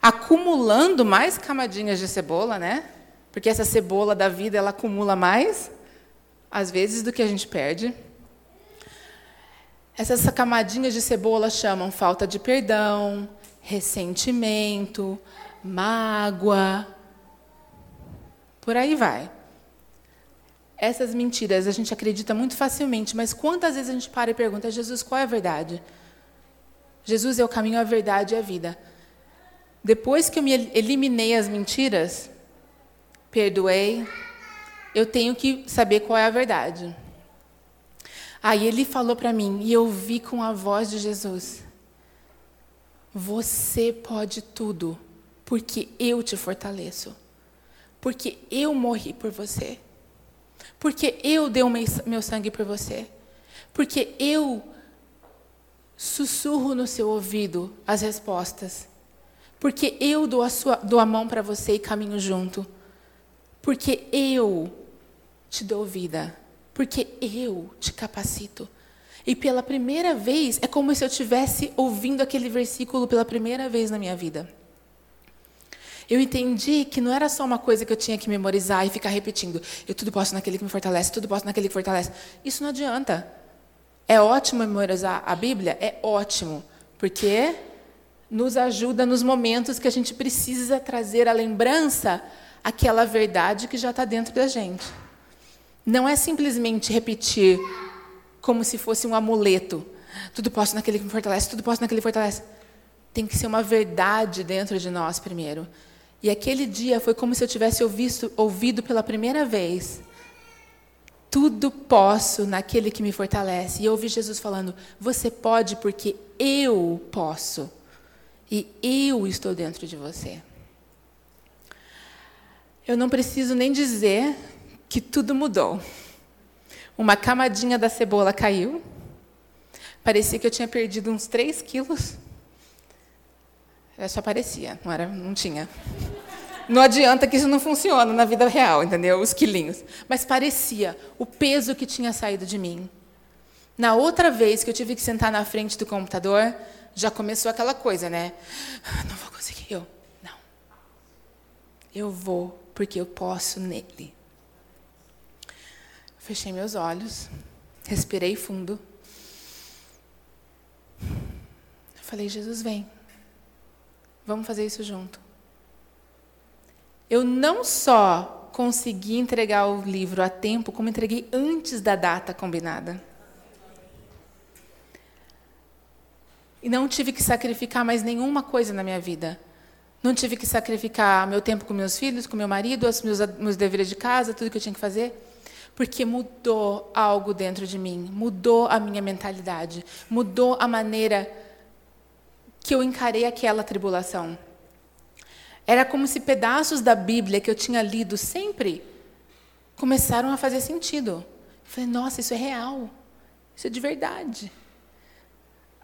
acumulando mais camadinhas de cebola, né? Porque essa cebola da vida ela acumula mais, às vezes, do que a gente perde. Essas camadinhas de cebola chamam falta de perdão, ressentimento, mágoa. Por aí vai. Essas mentiras a gente acredita muito facilmente, mas quantas vezes a gente para e pergunta: Jesus, qual é a verdade? Jesus é o caminho, a verdade e a vida. Depois que eu me eliminei as mentiras, perdoei, eu tenho que saber qual é a verdade. Aí ele falou para mim, e eu vi com a voz de Jesus: Você pode tudo, porque eu te fortaleço. Porque eu morri por você. Porque eu dei meu sangue por você. Porque eu sussurro no seu ouvido as respostas. Porque eu dou a, sua, dou a mão para você e caminho junto. Porque eu te dou vida porque eu te capacito. E pela primeira vez, é como se eu estivesse ouvindo aquele versículo pela primeira vez na minha vida. Eu entendi que não era só uma coisa que eu tinha que memorizar e ficar repetindo. Eu tudo posso naquele que me fortalece, tudo posso naquele que fortalece. Isso não adianta. É ótimo memorizar a Bíblia? É ótimo, porque nos ajuda nos momentos que a gente precisa trazer a lembrança aquela verdade que já está dentro da gente. Não é simplesmente repetir como se fosse um amuleto. Tudo posso naquele que me fortalece, tudo posso naquele que fortalece. Tem que ser uma verdade dentro de nós primeiro. E aquele dia foi como se eu tivesse ouvido, ouvido pela primeira vez. Tudo posso naquele que me fortalece. E eu ouvi Jesus falando: Você pode porque eu posso. E eu estou dentro de você. Eu não preciso nem dizer que tudo mudou. Uma camadinha da cebola caiu. Parecia que eu tinha perdido uns 3 quilos. É, só parecia, não, era, não tinha. Não adianta que isso não funciona na vida real, entendeu? Os quilinhos. Mas parecia o peso que tinha saído de mim. Na outra vez que eu tive que sentar na frente do computador, já começou aquela coisa, né? Não vou conseguir. Eu, não. Eu vou, porque eu posso nele. Fechei meus olhos, respirei fundo. falei, Jesus, vem. Vamos fazer isso junto. Eu não só consegui entregar o livro a tempo, como entreguei antes da data combinada. E não tive que sacrificar mais nenhuma coisa na minha vida. Não tive que sacrificar meu tempo com meus filhos, com meu marido, os meus, meus deveres de casa, tudo que eu tinha que fazer porque mudou algo dentro de mim, mudou a minha mentalidade, mudou a maneira que eu encarei aquela tribulação. Era como se pedaços da Bíblia que eu tinha lido sempre começaram a fazer sentido. Eu falei, nossa, isso é real, isso é de verdade.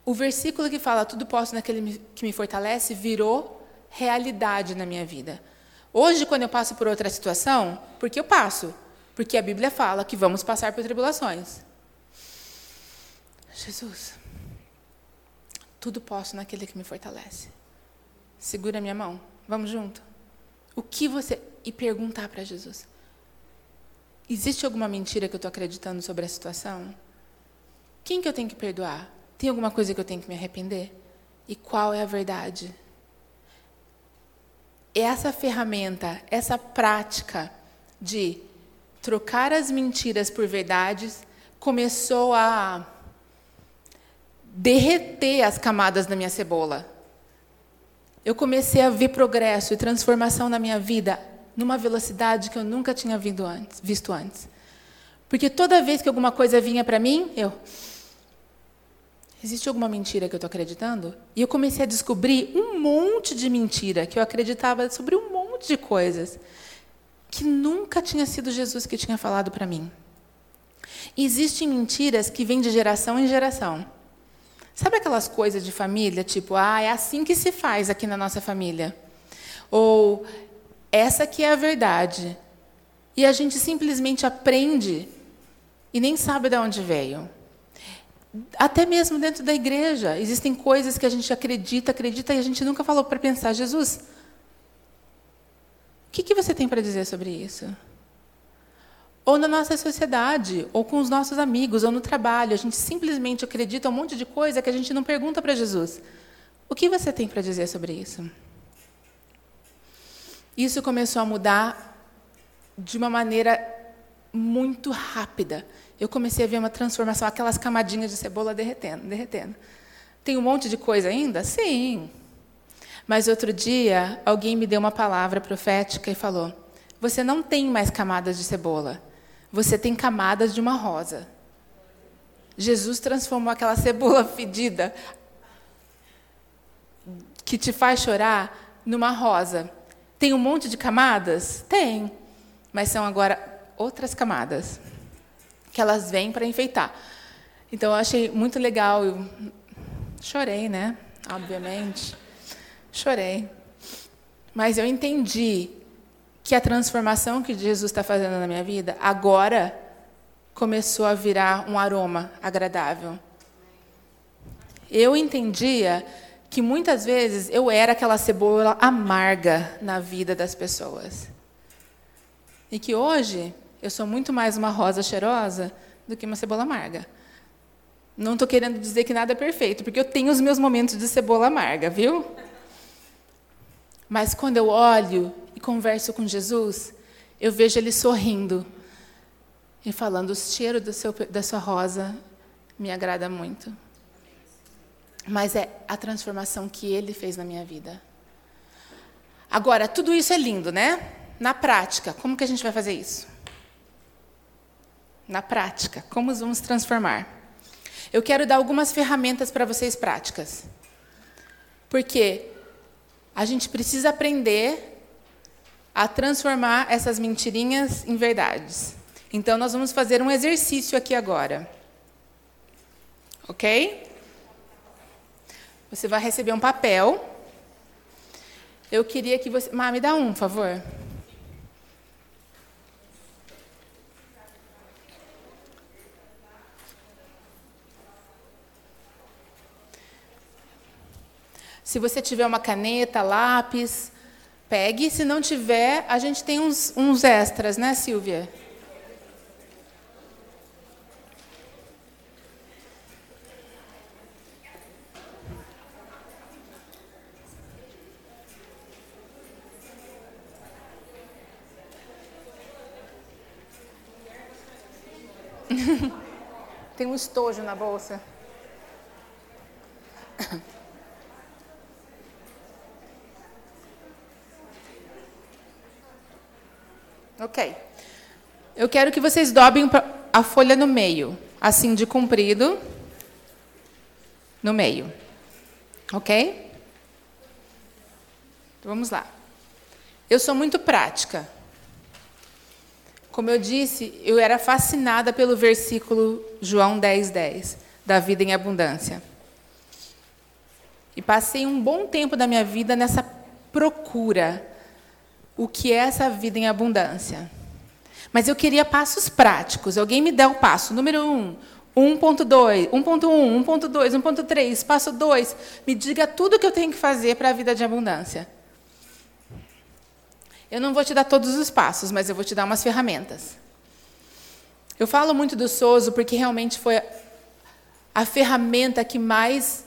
O versículo que fala tudo posso naquele que me fortalece virou realidade na minha vida. Hoje, quando eu passo por outra situação, porque eu passo, porque a Bíblia fala que vamos passar por tribulações. Jesus, tudo posso naquele que me fortalece. Segura minha mão. Vamos junto. O que você. E perguntar para Jesus: existe alguma mentira que eu estou acreditando sobre a situação? Quem que eu tenho que perdoar? Tem alguma coisa que eu tenho que me arrepender? E qual é a verdade? Essa ferramenta, essa prática de trocar as mentiras por verdades, começou a derreter as camadas da minha cebola. Eu comecei a ver progresso e transformação na minha vida numa velocidade que eu nunca tinha antes, visto antes. Porque toda vez que alguma coisa vinha para mim, eu. Existe alguma mentira que eu estou acreditando? E eu comecei a descobrir um monte de mentira que eu acreditava sobre um monte de coisas que nunca tinha sido Jesus que tinha falado para mim. Existem mentiras que vêm de geração em geração. Sabe aquelas coisas de família, tipo, ah, é assim que se faz aqui na nossa família? Ou essa que é a verdade. E a gente simplesmente aprende e nem sabe de onde veio. Até mesmo dentro da igreja, existem coisas que a gente acredita, acredita e a gente nunca falou para pensar, Jesus, que, que você tem para dizer sobre isso? Ou na nossa sociedade, ou com os nossos amigos, ou no trabalho, a gente simplesmente acredita um monte de coisa que a gente não pergunta para Jesus. O que você tem para dizer sobre isso? Isso começou a mudar de uma maneira muito rápida. Eu comecei a ver uma transformação, aquelas camadinhas de cebola derretendo, derretendo. Tem um monte de coisa ainda? Sim. Mas outro dia, alguém me deu uma palavra profética e falou: Você não tem mais camadas de cebola, você tem camadas de uma rosa. Jesus transformou aquela <laughs> cebola fedida, que te faz chorar numa rosa. Tem um monte de camadas? Tem. Mas são agora outras camadas que elas vêm para enfeitar. Então eu achei muito legal. Eu chorei, né? Obviamente. Chorei. Mas eu entendi que a transformação que Jesus está fazendo na minha vida agora começou a virar um aroma agradável. Eu entendia que muitas vezes eu era aquela cebola amarga na vida das pessoas. E que hoje eu sou muito mais uma rosa cheirosa do que uma cebola amarga. Não estou querendo dizer que nada é perfeito, porque eu tenho os meus momentos de cebola amarga, viu? Mas quando eu olho e converso com Jesus, eu vejo ele sorrindo e falando: o cheiro seu, da sua rosa me agrada muito mas é a transformação que ele fez na minha vida. Agora, tudo isso é lindo, né? Na prática, como que a gente vai fazer isso? Na prática, como vamos transformar? Eu quero dar algumas ferramentas para vocês práticas. Porque a gente precisa aprender a transformar essas mentirinhas em verdades. Então, nós vamos fazer um exercício aqui agora. Ok? Você vai receber um papel. Eu queria que você. Má, me dá um, por favor. Se você tiver uma caneta, lápis, pegue. Se não tiver, a gente tem uns, uns extras, né, Silvia? <laughs> Tem um estojo na bolsa. Ok. Eu quero que vocês dobrem a folha no meio, assim de comprido, no meio. Ok? Então, vamos lá. Eu sou muito prática. Como eu disse, eu era fascinada pelo versículo João 10, 10, da vida em abundância. E passei um bom tempo da minha vida nessa procura. O que é essa vida em abundância? Mas eu queria passos práticos. Alguém me dá o passo. Número 1, 1.2, 1.1, 1.2, 1.3, passo 2. Me diga tudo o que eu tenho que fazer para a vida de abundância. Eu não vou te dar todos os passos, mas eu vou te dar umas ferramentas. Eu falo muito do Soso porque realmente foi a ferramenta que mais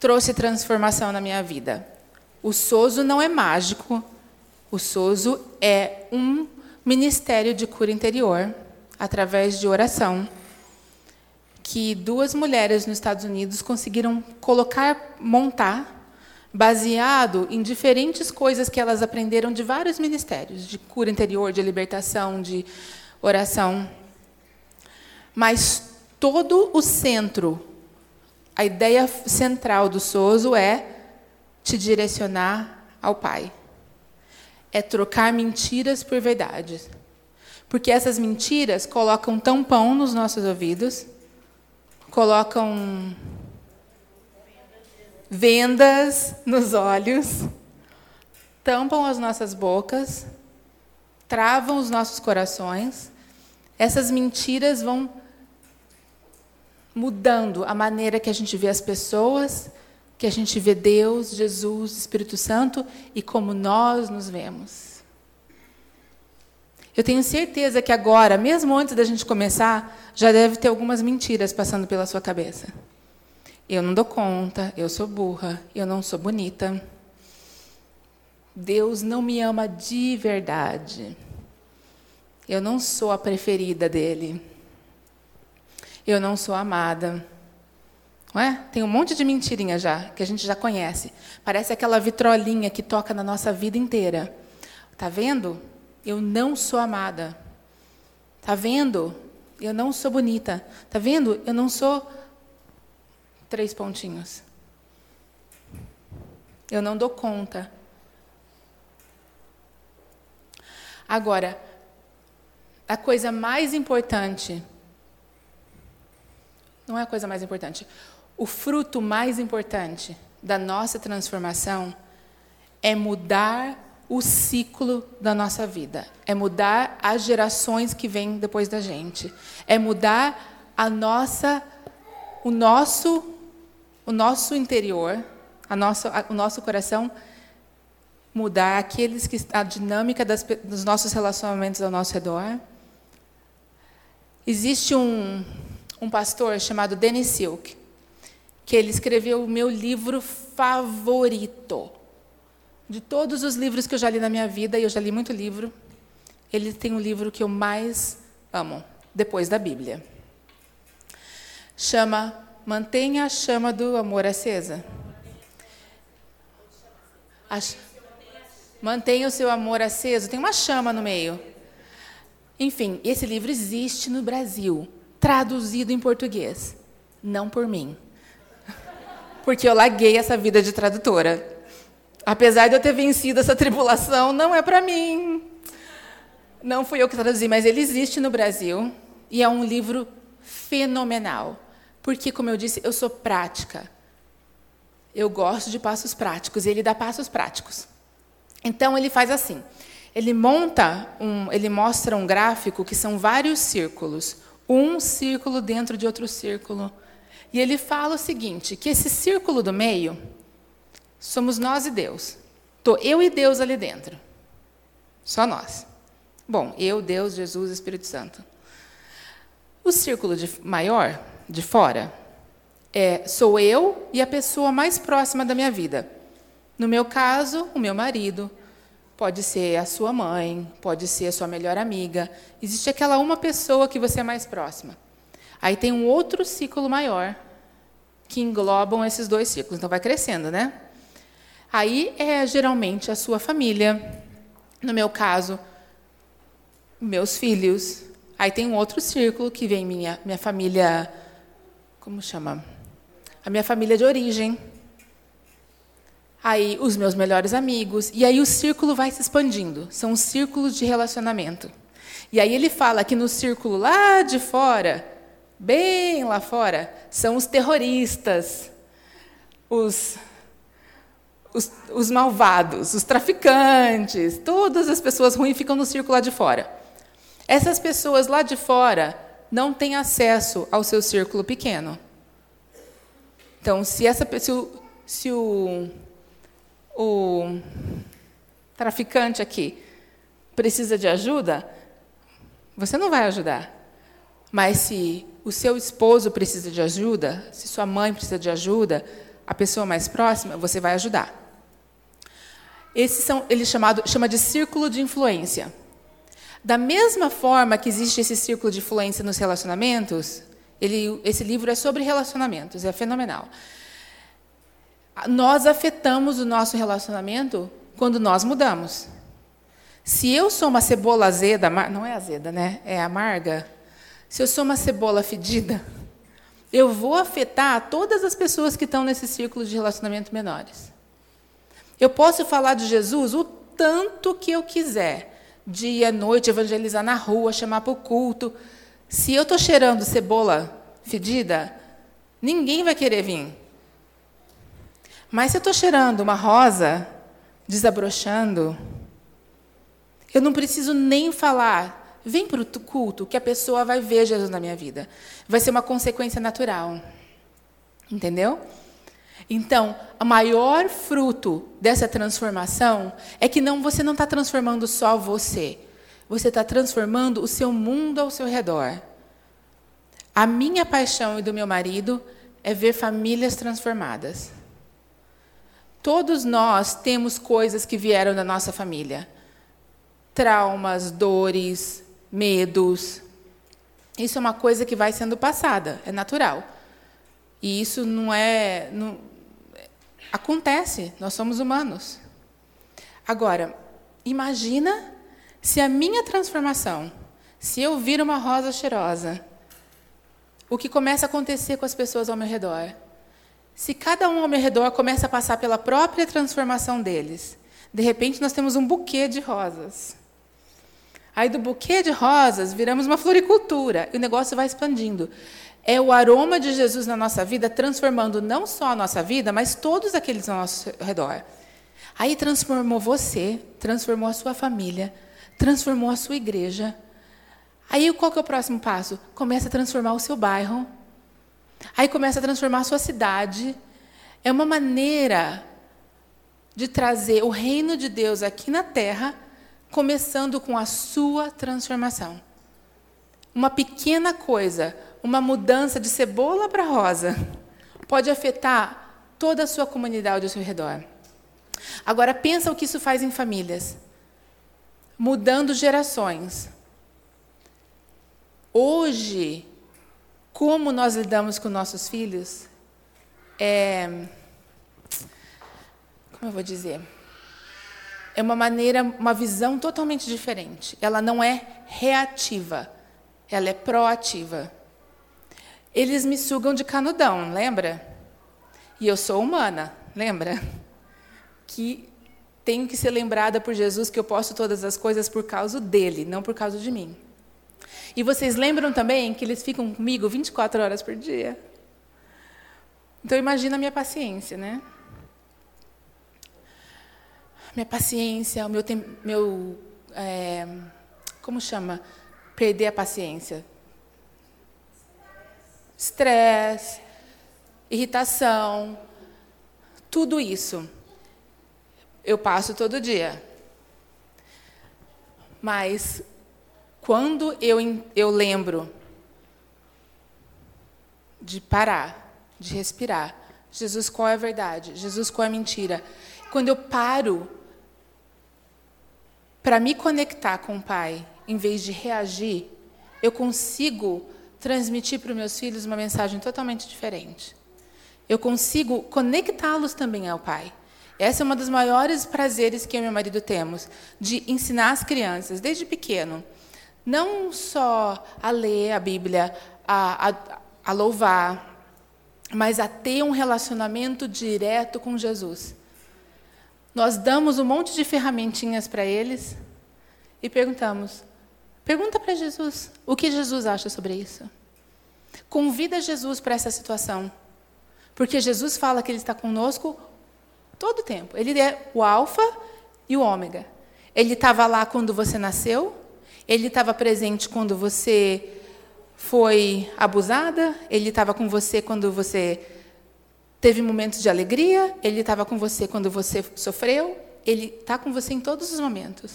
trouxe transformação na minha vida. O Soso não é mágico. O Soso é um ministério de cura interior através de oração que duas mulheres nos Estados Unidos conseguiram colocar, montar baseado em diferentes coisas que elas aprenderam de vários ministérios, de cura interior, de libertação, de oração. Mas todo o centro, a ideia central do Soso é te direcionar ao Pai. É trocar mentiras por verdades. Porque essas mentiras colocam tampão nos nossos ouvidos, colocam vendas nos olhos, tampam as nossas bocas, travam os nossos corações. Essas mentiras vão mudando a maneira que a gente vê as pessoas, que a gente vê Deus, Jesus, Espírito Santo e como nós nos vemos. Eu tenho certeza que agora, mesmo antes da gente começar, já deve ter algumas mentiras passando pela sua cabeça. Eu não dou conta, eu sou burra, eu não sou bonita. Deus não me ama de verdade. Eu não sou a preferida dele. Eu não sou amada. Não é? Tem um monte de mentirinha já, que a gente já conhece. Parece aquela vitrolinha que toca na nossa vida inteira. Tá vendo? Eu não sou amada. Tá vendo? Eu não sou bonita. Tá vendo? Eu não sou três pontinhos. Eu não dou conta. Agora, a coisa mais importante não é a coisa mais importante. O fruto mais importante da nossa transformação é mudar o ciclo da nossa vida, é mudar as gerações que vêm depois da gente, é mudar a nossa, o nosso, o nosso interior, a nossa, o nosso coração, mudar aqueles que a dinâmica das, dos nossos relacionamentos ao nosso redor. Existe um, um pastor chamado Dennis Silk, que ele escreveu o meu livro favorito. De todos os livros que eu já li na minha vida, e eu já li muito livro, ele tem o um livro que eu mais amo, depois da Bíblia. Chama Mantenha a chama do amor acesa. A, mantenha o seu amor aceso. Tem uma chama no meio. Enfim, esse livro existe no Brasil traduzido em português. Não por mim. Porque eu larguei essa vida de tradutora. Apesar de eu ter vencido essa tribulação, não é para mim. Não fui eu que traduzi, mas ele existe no Brasil e é um livro fenomenal. Porque, como eu disse, eu sou prática. Eu gosto de passos práticos e ele dá passos práticos. Então ele faz assim. Ele monta um, ele mostra um gráfico que são vários círculos um círculo dentro de outro círculo. E ele fala o seguinte: que esse círculo do meio somos nós e Deus. Estou eu e Deus ali dentro. Só nós. Bom, eu, Deus, Jesus, Espírito Santo. O círculo de, maior, de fora, é sou eu e a pessoa mais próxima da minha vida. No meu caso, o meu marido, Pode ser a sua mãe, pode ser a sua melhor amiga. Existe aquela uma pessoa que você é mais próxima. Aí tem um outro ciclo maior que englobam esses dois ciclos. Então vai crescendo, né? Aí é geralmente a sua família. No meu caso, meus filhos. Aí tem um outro círculo que vem minha minha família, como chama? A minha família de origem aí os meus melhores amigos, e aí o círculo vai se expandindo. São os círculos de relacionamento. E aí ele fala que no círculo lá de fora, bem lá fora, são os terroristas, os, os, os malvados, os traficantes, todas as pessoas ruins ficam no círculo lá de fora. Essas pessoas lá de fora não têm acesso ao seu círculo pequeno. Então, se, essa, se, o, se o o traficante aqui precisa de ajuda, você não vai ajudar. Mas se o seu esposo precisa de ajuda, se sua mãe precisa de ajuda, a pessoa mais próxima, você vai ajudar. Esse são, ele chamado, chama de círculo de influência. Da mesma forma que existe esse círculo de influência nos relacionamentos, ele, esse livro é sobre relacionamentos, é fenomenal nós afetamos o nosso relacionamento quando nós mudamos. Se eu sou uma cebola azeda, não é azeda, né? É amarga. Se eu sou uma cebola fedida, eu vou afetar todas as pessoas que estão nesse círculo de relacionamento menores. Eu posso falar de Jesus o tanto que eu quiser, dia, noite, evangelizar na rua, chamar para o culto. Se eu estou cheirando cebola fedida, ninguém vai querer vir. Mas se eu estou cheirando uma rosa, desabrochando, eu não preciso nem falar. Vem para o culto que a pessoa vai ver Jesus na minha vida. Vai ser uma consequência natural. Entendeu? Então, o maior fruto dessa transformação é que não você não está transformando só você. Você está transformando o seu mundo ao seu redor. A minha paixão e do meu marido é ver famílias transformadas. Todos nós temos coisas que vieram da nossa família traumas, dores, medos. Isso é uma coisa que vai sendo passada, é natural. E isso não é. Não, acontece, nós somos humanos. Agora, imagina se a minha transformação, se eu vir uma rosa cheirosa, o que começa a acontecer com as pessoas ao meu redor? Se cada um ao meu redor começa a passar pela própria transformação deles, de repente nós temos um buquê de rosas. Aí do buquê de rosas viramos uma floricultura e o negócio vai expandindo. É o aroma de Jesus na nossa vida transformando não só a nossa vida, mas todos aqueles ao nosso redor. Aí transformou você, transformou a sua família, transformou a sua igreja. Aí qual que é o próximo passo? Começa a transformar o seu bairro. Aí começa a transformar a sua cidade. É uma maneira de trazer o reino de Deus aqui na terra começando com a sua transformação. Uma pequena coisa, uma mudança de cebola para rosa, pode afetar toda a sua comunidade ao seu redor. Agora pensa o que isso faz em famílias. Mudando gerações. Hoje, como nós lidamos com nossos filhos é como eu vou dizer? É uma maneira, uma visão totalmente diferente. Ela não é reativa, ela é proativa. Eles me sugam de canudão, lembra? E eu sou humana, lembra? Que tenho que ser lembrada por Jesus que eu posso todas as coisas por causa dele, não por causa de mim. E vocês lembram também que eles ficam comigo 24 horas por dia? Então imagina a minha paciência, né? Minha paciência, o meu, meu é, como chama? Perder a paciência. Estresse, irritação, tudo isso eu passo todo dia. Mas quando eu, eu lembro de parar, de respirar, Jesus, qual é a verdade? Jesus, qual é a mentira? Quando eu paro para me conectar com o Pai, em vez de reagir, eu consigo transmitir para os meus filhos uma mensagem totalmente diferente. Eu consigo conectá-los também ao Pai. Essa é uma dos maiores prazeres que eu e meu marido temos, de ensinar as crianças, desde pequeno, não só a ler a Bíblia, a, a, a louvar, mas a ter um relacionamento direto com Jesus. Nós damos um monte de ferramentinhas para eles e perguntamos: pergunta para Jesus o que Jesus acha sobre isso. Convida Jesus para essa situação. Porque Jesus fala que Ele está conosco todo o tempo. Ele é o Alfa e o Ômega. Ele estava lá quando você nasceu, ele estava presente quando você foi abusada, ele estava com você quando você Teve momentos de alegria, ele estava com você quando você sofreu, ele está com você em todos os momentos.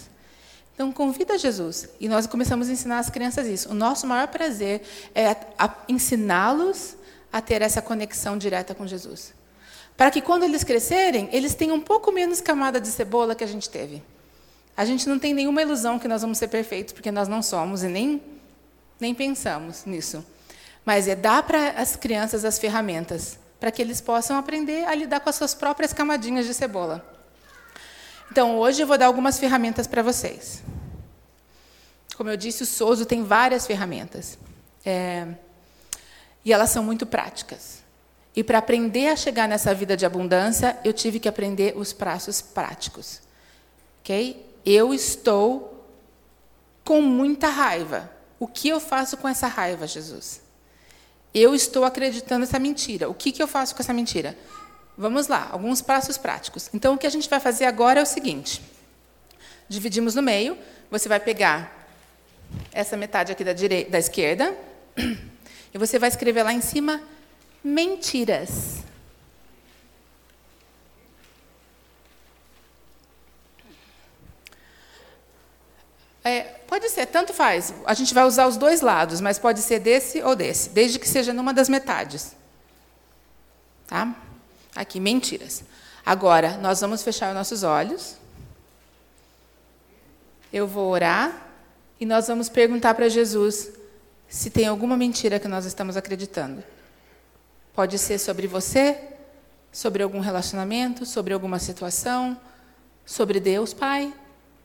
Então, convida Jesus. E nós começamos a ensinar as crianças isso. O nosso maior prazer é ensiná-los a ter essa conexão direta com Jesus. Para que quando eles crescerem, eles tenham um pouco menos camada de cebola que a gente teve. A gente não tem nenhuma ilusão que nós vamos ser perfeitos, porque nós não somos e nem, nem pensamos nisso. Mas é dar para as crianças as ferramentas para que eles possam aprender a lidar com as suas próprias camadinhas de cebola. Então, hoje eu vou dar algumas ferramentas para vocês. Como eu disse, o Soso tem várias ferramentas. É, e elas são muito práticas. E para aprender a chegar nessa vida de abundância, eu tive que aprender os prazos práticos. Ok? Eu estou com muita raiva. O que eu faço com essa raiva, Jesus? Eu estou acreditando nessa mentira. O que, que eu faço com essa mentira? Vamos lá, alguns passos práticos. Então, o que a gente vai fazer agora é o seguinte: dividimos no meio. Você vai pegar essa metade aqui da, direita, da esquerda, e você vai escrever lá em cima mentiras. É, pode ser, tanto faz. A gente vai usar os dois lados, mas pode ser desse ou desse, desde que seja numa das metades. Tá? Aqui, mentiras. Agora, nós vamos fechar os nossos olhos. Eu vou orar e nós vamos perguntar para Jesus se tem alguma mentira que nós estamos acreditando. Pode ser sobre você, sobre algum relacionamento, sobre alguma situação, sobre Deus, Pai.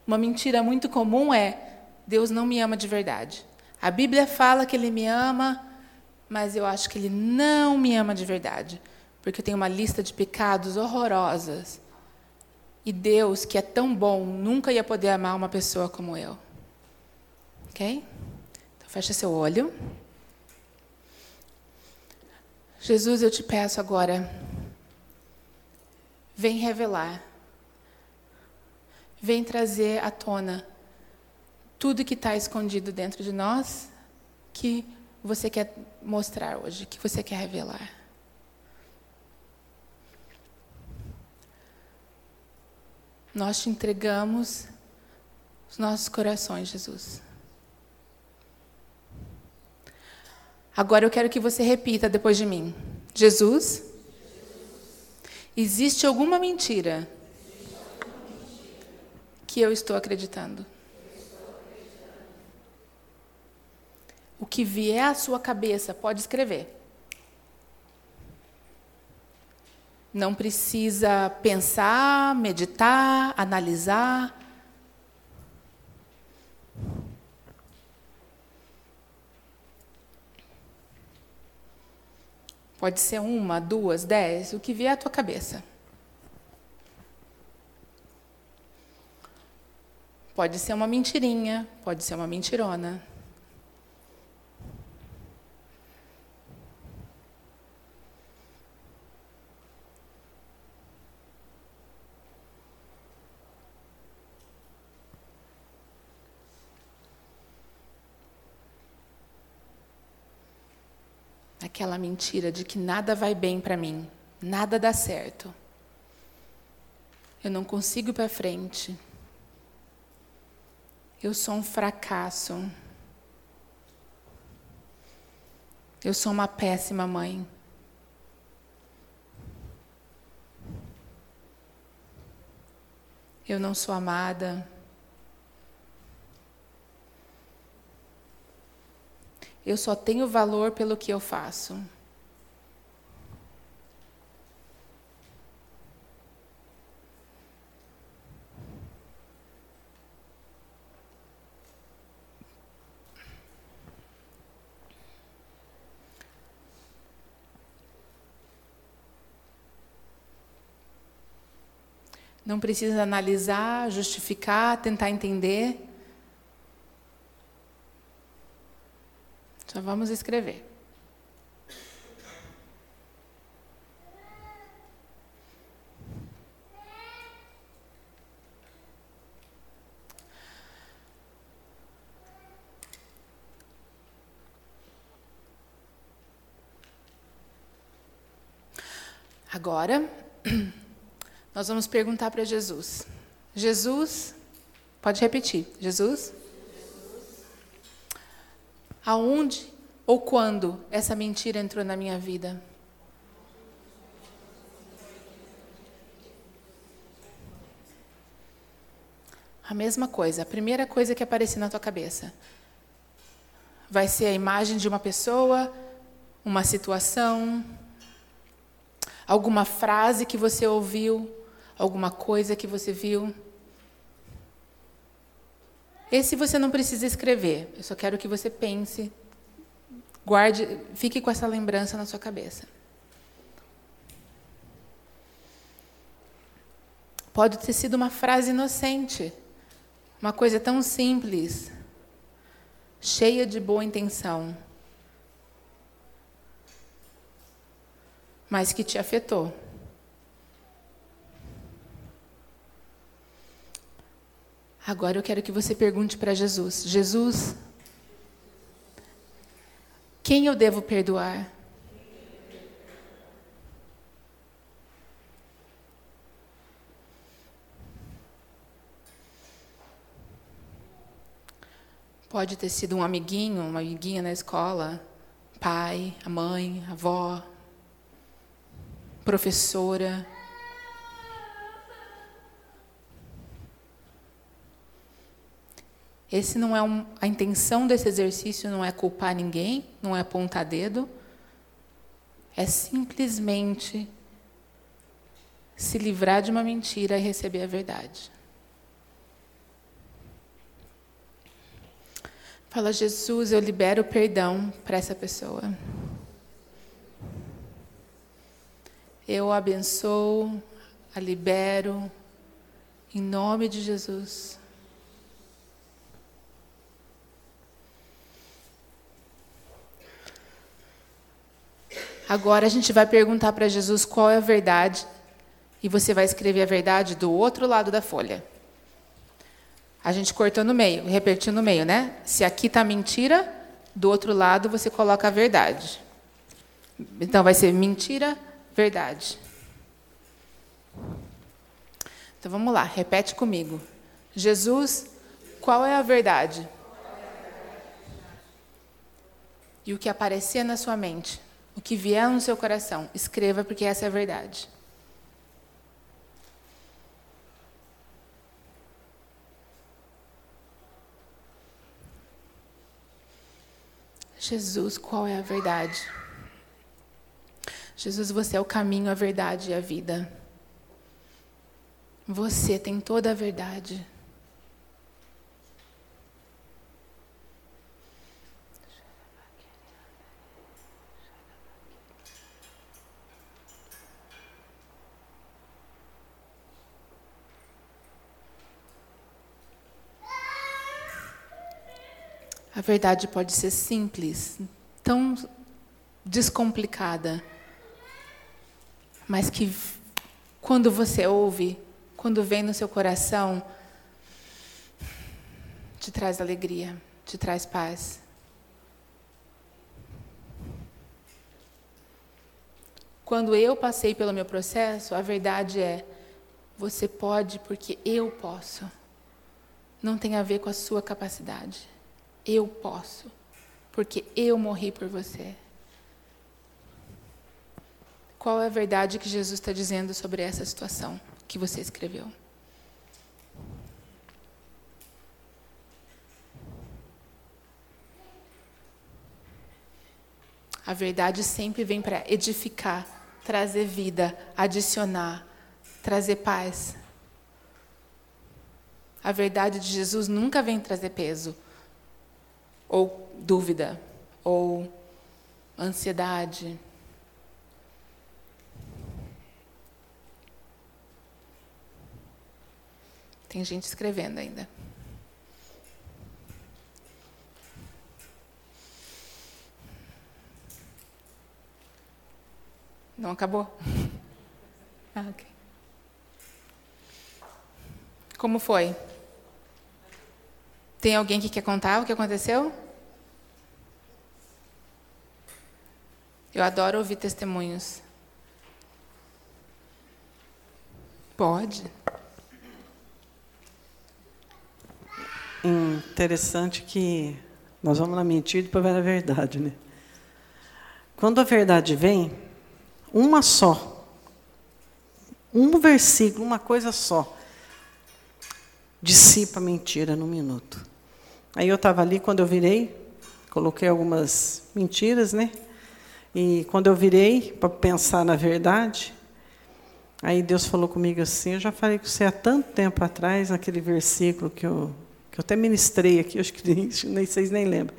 Uma mentira muito comum é: Deus não me ama de verdade. A Bíblia fala que Ele me ama, mas eu acho que Ele não me ama de verdade, porque eu tenho uma lista de pecados horrorosas. E Deus, que é tão bom, nunca ia poder amar uma pessoa como eu. Ok? Então, fecha seu olho. Jesus, eu te peço agora, vem revelar, vem trazer à tona tudo que está escondido dentro de nós, que você quer mostrar hoje, que você quer revelar. Nós te entregamos os nossos corações, Jesus. Agora eu quero que você repita depois de mim. Jesus, existe alguma mentira que eu estou acreditando? Que vier à sua cabeça, pode escrever. Não precisa pensar, meditar, analisar. Pode ser uma, duas, dez, o que vier à tua cabeça. Pode ser uma mentirinha, pode ser uma mentirona. Aquela mentira de que nada vai bem para mim, nada dá certo. Eu não consigo ir para frente. Eu sou um fracasso. Eu sou uma péssima mãe. Eu não sou amada. Eu só tenho valor pelo que eu faço. Não precisa analisar, justificar, tentar entender. Só vamos escrever. Agora, <clears throat> nós vamos perguntar para Jesus. Jesus, pode repetir. Jesus? Aonde ou quando essa mentira entrou na minha vida? A mesma coisa, a primeira coisa que aparecer na tua cabeça vai ser a imagem de uma pessoa, uma situação, alguma frase que você ouviu, alguma coisa que você viu. Esse você não precisa escrever. Eu só quero que você pense, guarde, fique com essa lembrança na sua cabeça. Pode ter sido uma frase inocente, uma coisa tão simples, cheia de boa intenção, mas que te afetou. Agora eu quero que você pergunte para Jesus: Jesus, quem eu devo perdoar? Pode ter sido um amiguinho, uma amiguinha na escola, pai, a mãe, a avó, professora. Esse não é um, a intenção desse exercício não é culpar ninguém, não é apontar dedo, é simplesmente se livrar de uma mentira e receber a verdade. Fala, Jesus, eu libero perdão para essa pessoa. Eu a abençoo, a libero, em nome de Jesus. Agora a gente vai perguntar para Jesus qual é a verdade e você vai escrever a verdade do outro lado da folha. A gente cortou no meio, repetiu no meio, né? Se aqui está mentira, do outro lado você coloca a verdade. Então vai ser mentira, verdade. Então vamos lá, repete comigo. Jesus, qual é a verdade? E o que aparecer na sua mente? O que vier no seu coração, escreva, porque essa é a verdade. Jesus, qual é a verdade? Jesus, você é o caminho, a verdade e a vida. Você tem toda a verdade. A verdade pode ser simples, tão descomplicada, mas que quando você ouve, quando vem no seu coração, te traz alegria, te traz paz. Quando eu passei pelo meu processo, a verdade é: você pode porque eu posso. Não tem a ver com a sua capacidade. Eu posso, porque eu morri por você. Qual é a verdade que Jesus está dizendo sobre essa situação que você escreveu? A verdade sempre vem para edificar, trazer vida, adicionar, trazer paz. A verdade de Jesus nunca vem trazer peso ou dúvida, ou ansiedade. Tem gente escrevendo ainda. Não acabou? <laughs> Ah, ok. Como foi? Tem alguém que quer contar o que aconteceu? Eu adoro ouvir testemunhos. Pode. Interessante que nós vamos na mentira e depois vai na verdade, né? Quando a verdade vem, uma só, um versículo, uma coisa só, dissipa a mentira num minuto. Aí eu estava ali, quando eu virei, coloquei algumas mentiras, né? E quando eu virei para pensar na verdade, aí Deus falou comigo assim: Eu já falei com você há tanto tempo atrás, naquele versículo que eu, que eu até ministrei aqui, acho que nem, vocês nem lembram.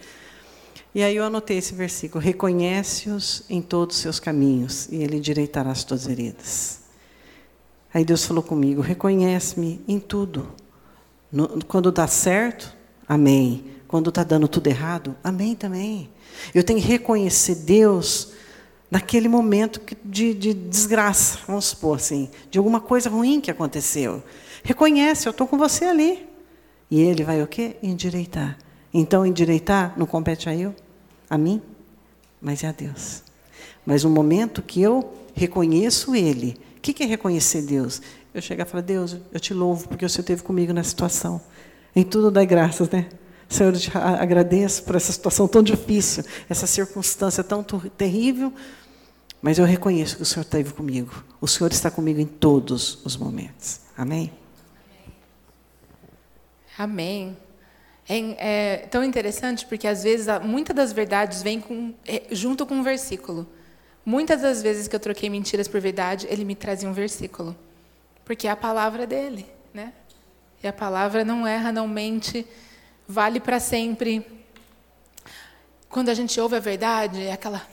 E aí eu anotei esse versículo: Reconhece-os em todos os seus caminhos, e Ele endireitará as tuas veredas. Aí Deus falou comigo: Reconhece-me em tudo. No, quando dá certo, amém. Quando está dando tudo errado, amém também. Eu tenho que reconhecer Deus naquele momento de, de desgraça, vamos supor assim, de alguma coisa ruim que aconteceu. Reconhece, eu estou com você ali. E ele vai o quê? Endireitar. Então, endireitar não compete a eu, a mim, mas é a Deus. Mas no momento que eu reconheço Ele, o que é reconhecer Deus? Eu chegar e falar, Deus, eu te louvo porque o Senhor esteve comigo nessa situação. Em tudo dai graças, né? Senhor, eu te agradeço por essa situação tão difícil, essa circunstância tão terrível, mas eu reconheço que o Senhor esteve comigo. O Senhor está comigo em todos os momentos. Amém? Amém. É, é tão interessante porque às vezes muitas das verdades vêm com, é, junto com um versículo. Muitas das vezes que eu troquei mentiras por verdade, ele me trazia um versículo, porque é a palavra dele, né? E a palavra não erra, não mente, vale para sempre. Quando a gente ouve a verdade, é aquela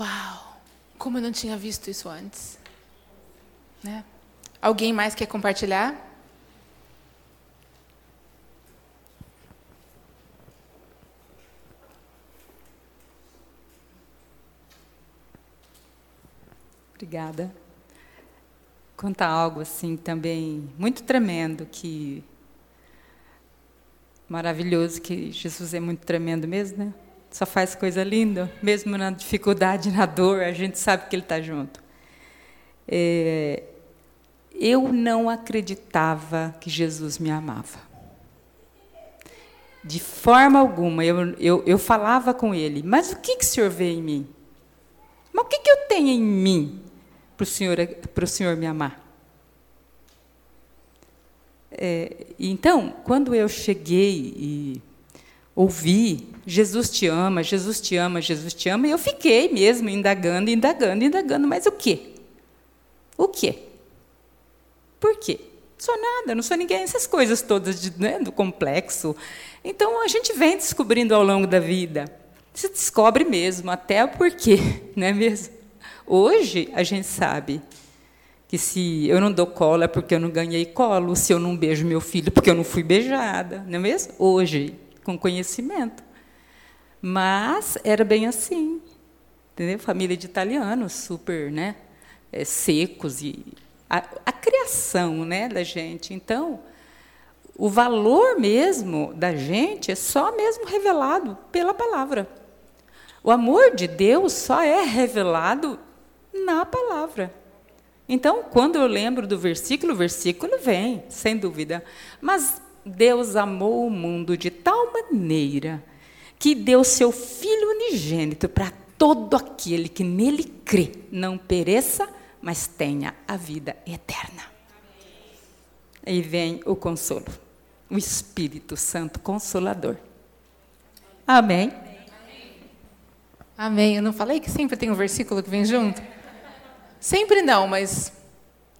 Uau! Como eu não tinha visto isso antes. Né? Alguém mais quer compartilhar? Obrigada. Contar algo assim também muito tremendo que maravilhoso que Jesus é muito tremendo mesmo, né? só faz coisa linda, mesmo na dificuldade, <laughs> na dor, a gente sabe que Ele está junto. É, eu não acreditava que Jesus me amava. De forma alguma, eu, eu, eu falava com Ele, mas o que, que o Senhor vê em mim? Mas o que, que eu tenho em mim para o Senhor, o Senhor me amar? É, então, quando eu cheguei e ouvi Jesus te ama, Jesus te ama, Jesus te ama, e eu fiquei mesmo indagando, indagando, indagando, mas o quê? O quê? Por quê? Sou nada, não sou ninguém, essas coisas todas de, né, do complexo. Então a gente vem descobrindo ao longo da vida. Se descobre mesmo, até o porquê, <laughs> não é mesmo? Hoje a gente sabe que se eu não dou colo é porque eu não ganhei colo, se eu não beijo meu filho porque eu não fui beijada, não é mesmo? Hoje, com conhecimento. Mas era bem assim, entendeu? Família de italianos, super, né? É, secos e a, a criação, né, da gente. Então, o valor mesmo da gente é só mesmo revelado pela palavra. O amor de Deus só é revelado na palavra. Então, quando eu lembro do versículo, o versículo vem, sem dúvida. Mas Deus amou o mundo de tal maneira que deu seu Filho unigênito para todo aquele que nele crê, não pereça, mas tenha a vida eterna. E vem o consolo, o Espírito Santo Consolador. Amém. Amém. Eu não falei que sempre tem um versículo que vem junto? Sempre não, mas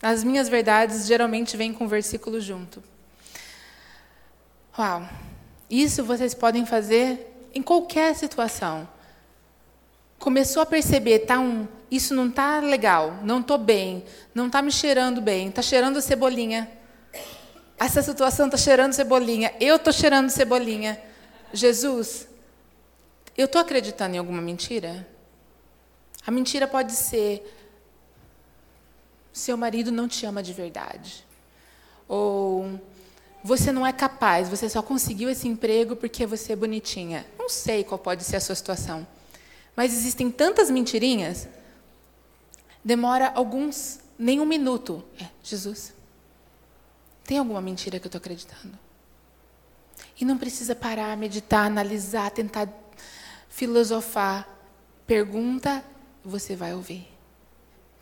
as minhas verdades geralmente vêm com um versículo junto. Uau! Isso vocês podem fazer em qualquer situação. Começou a perceber, tá um, isso não está legal, não estou bem, não está me cheirando bem, está cheirando cebolinha. Essa situação está cheirando cebolinha, eu estou cheirando cebolinha. Jesus, eu estou acreditando em alguma mentira? A mentira pode ser: seu marido não te ama de verdade. Ou você não é capaz, você só conseguiu esse emprego porque você é bonitinha. Não sei qual pode ser a sua situação. Mas existem tantas mentirinhas. Demora alguns, nem um minuto. É, Jesus, tem alguma mentira que eu estou acreditando? E não precisa parar, meditar, analisar, tentar filosofar. Pergunta, você vai ouvir.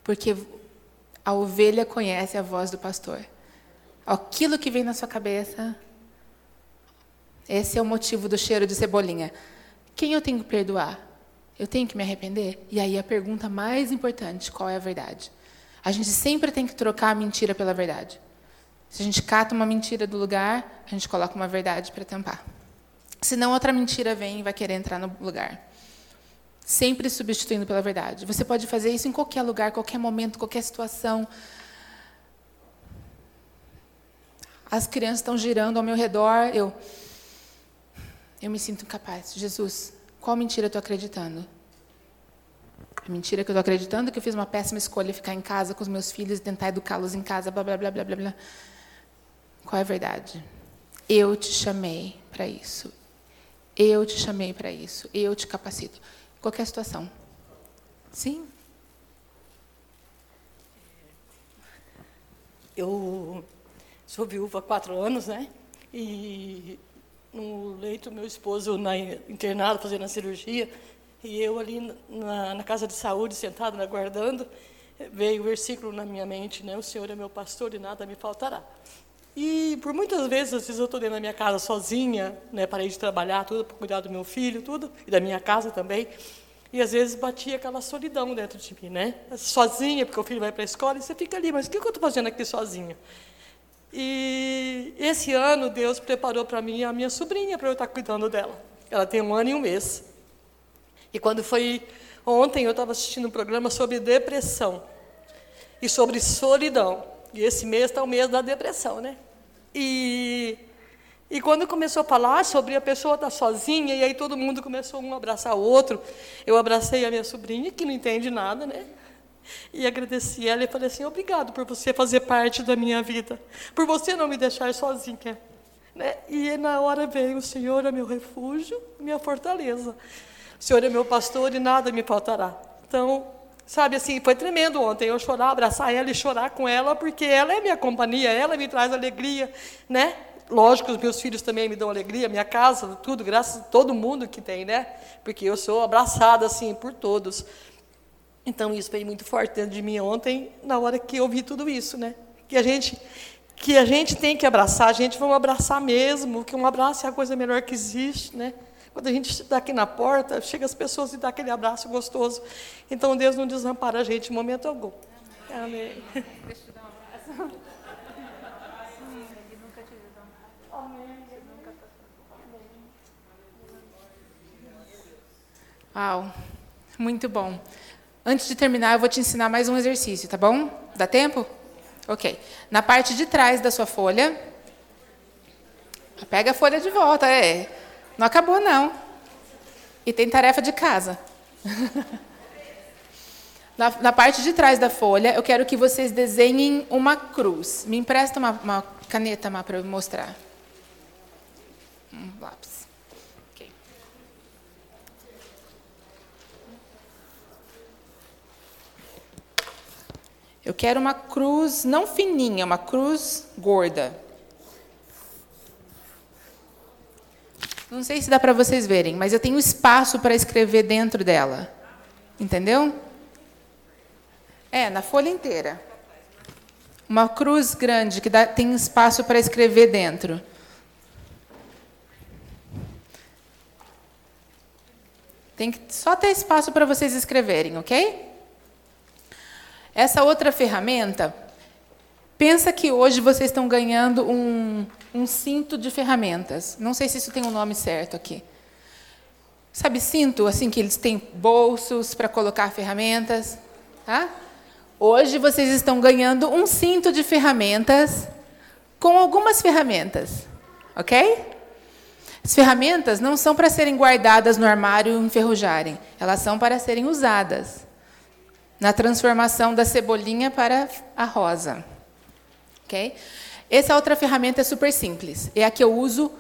Porque a ovelha conhece a voz do pastor aquilo que vem na sua cabeça. Esse é o motivo do cheiro de cebolinha. Quem eu tenho que perdoar? Eu tenho que me arrepender? E aí a pergunta mais importante: qual é a verdade? A gente sempre tem que trocar a mentira pela verdade. Se a gente cata uma mentira do lugar, a gente coloca uma verdade para tampar. Senão outra mentira vem e vai querer entrar no lugar. Sempre substituindo pela verdade. Você pode fazer isso em qualquer lugar, qualquer momento, qualquer situação. as crianças estão girando ao meu redor, eu eu me sinto incapaz. Jesus, qual mentira eu estou acreditando? A mentira que eu estou acreditando é que eu fiz uma péssima escolha ficar em casa com os meus filhos e tentar educá-los em casa, blá, blá, blá, blá, blá, blá. Qual é a verdade? Eu te chamei para isso. Eu te chamei para isso. Eu te capacito. Qualquer situação. Sim? Eu sou viúva há quatro anos, né? E no leito, meu esposo na, internado, fazendo a cirurgia, e eu ali na, na casa de saúde, sentado, aguardando, veio o versículo na minha mente, né? O Senhor é meu pastor e nada me faltará. E por muitas vezes, às vezes eu estou dentro da minha casa sozinha, né? Parei de trabalhar, tudo para cuidar do meu filho, tudo e da minha casa também. E às vezes batia aquela solidão dentro de mim, né? Sozinha, porque o filho vai para a escola e você fica ali, mas o que eu estou fazendo aqui sozinha? E esse ano Deus preparou para mim a minha sobrinha para eu estar cuidando dela. Ela tem um ano e um mês. E quando foi ontem, eu estava assistindo um programa sobre depressão e sobre solidão. E esse mês está o mês da depressão, né? E, e quando começou a falar sobre a pessoa estar sozinha, e aí todo mundo começou um a abraçar o outro, eu abracei a minha sobrinha, que não entende nada, né? E agradeci ela e falei assim: obrigado por você fazer parte da minha vida, por você não me deixar sozinha. Né? E na hora veio: o Senhor é meu refúgio, minha fortaleza. O Senhor é meu pastor e nada me faltará. Então, sabe assim, foi tremendo ontem eu chorar, abraçar ela e chorar com ela, porque ela é minha companhia, ela me traz alegria, né? Lógico, os meus filhos também me dão alegria, minha casa, tudo, graças a todo mundo que tem, né? Porque eu sou abraçada assim por todos. Então isso veio muito forte dentro de mim ontem, na hora que eu vi tudo isso, né? Que a gente que a gente tem que abraçar, a gente vai abraçar mesmo, que um abraço é a coisa melhor que existe, né? Quando a gente está aqui na porta, chega as pessoas e dá aquele abraço gostoso. Então Deus não desampara a gente em momento algum. Amém. Deixa eu dar um abraço. Uau, muito bom. Antes de terminar, eu vou te ensinar mais um exercício, tá bom? Dá tempo? Ok. Na parte de trás da sua folha, pega a folha de volta, é. Não acabou, não. E tem tarefa de casa. <laughs> na, na, parte de trás da folha, eu quero que vocês desenhem uma cruz. Me empresta uma, uma caneta para eu mostrar. Um lápis. Eu quero uma cruz não fininha, uma cruz gorda. Não sei se dá para vocês verem, mas eu tenho espaço para escrever dentro dela. Entendeu? É, na folha inteira. Uma cruz grande que dá, tem espaço para escrever dentro. Tem que só ter espaço para vocês escreverem, ok? Essa outra ferramenta, pensa que hoje vocês estão ganhando um, um cinto de ferramentas. Não sei se isso tem um nome certo aqui. Sabe cinto, assim, que eles têm bolsos para colocar ferramentas? Tá? Hoje vocês estão ganhando um cinto de ferramentas com algumas ferramentas, ok? As ferramentas não são para serem guardadas no armário e enferrujarem, elas são para serem usadas na transformação da cebolinha para a rosa. Ok? Essa outra ferramenta é super simples. É a que eu uso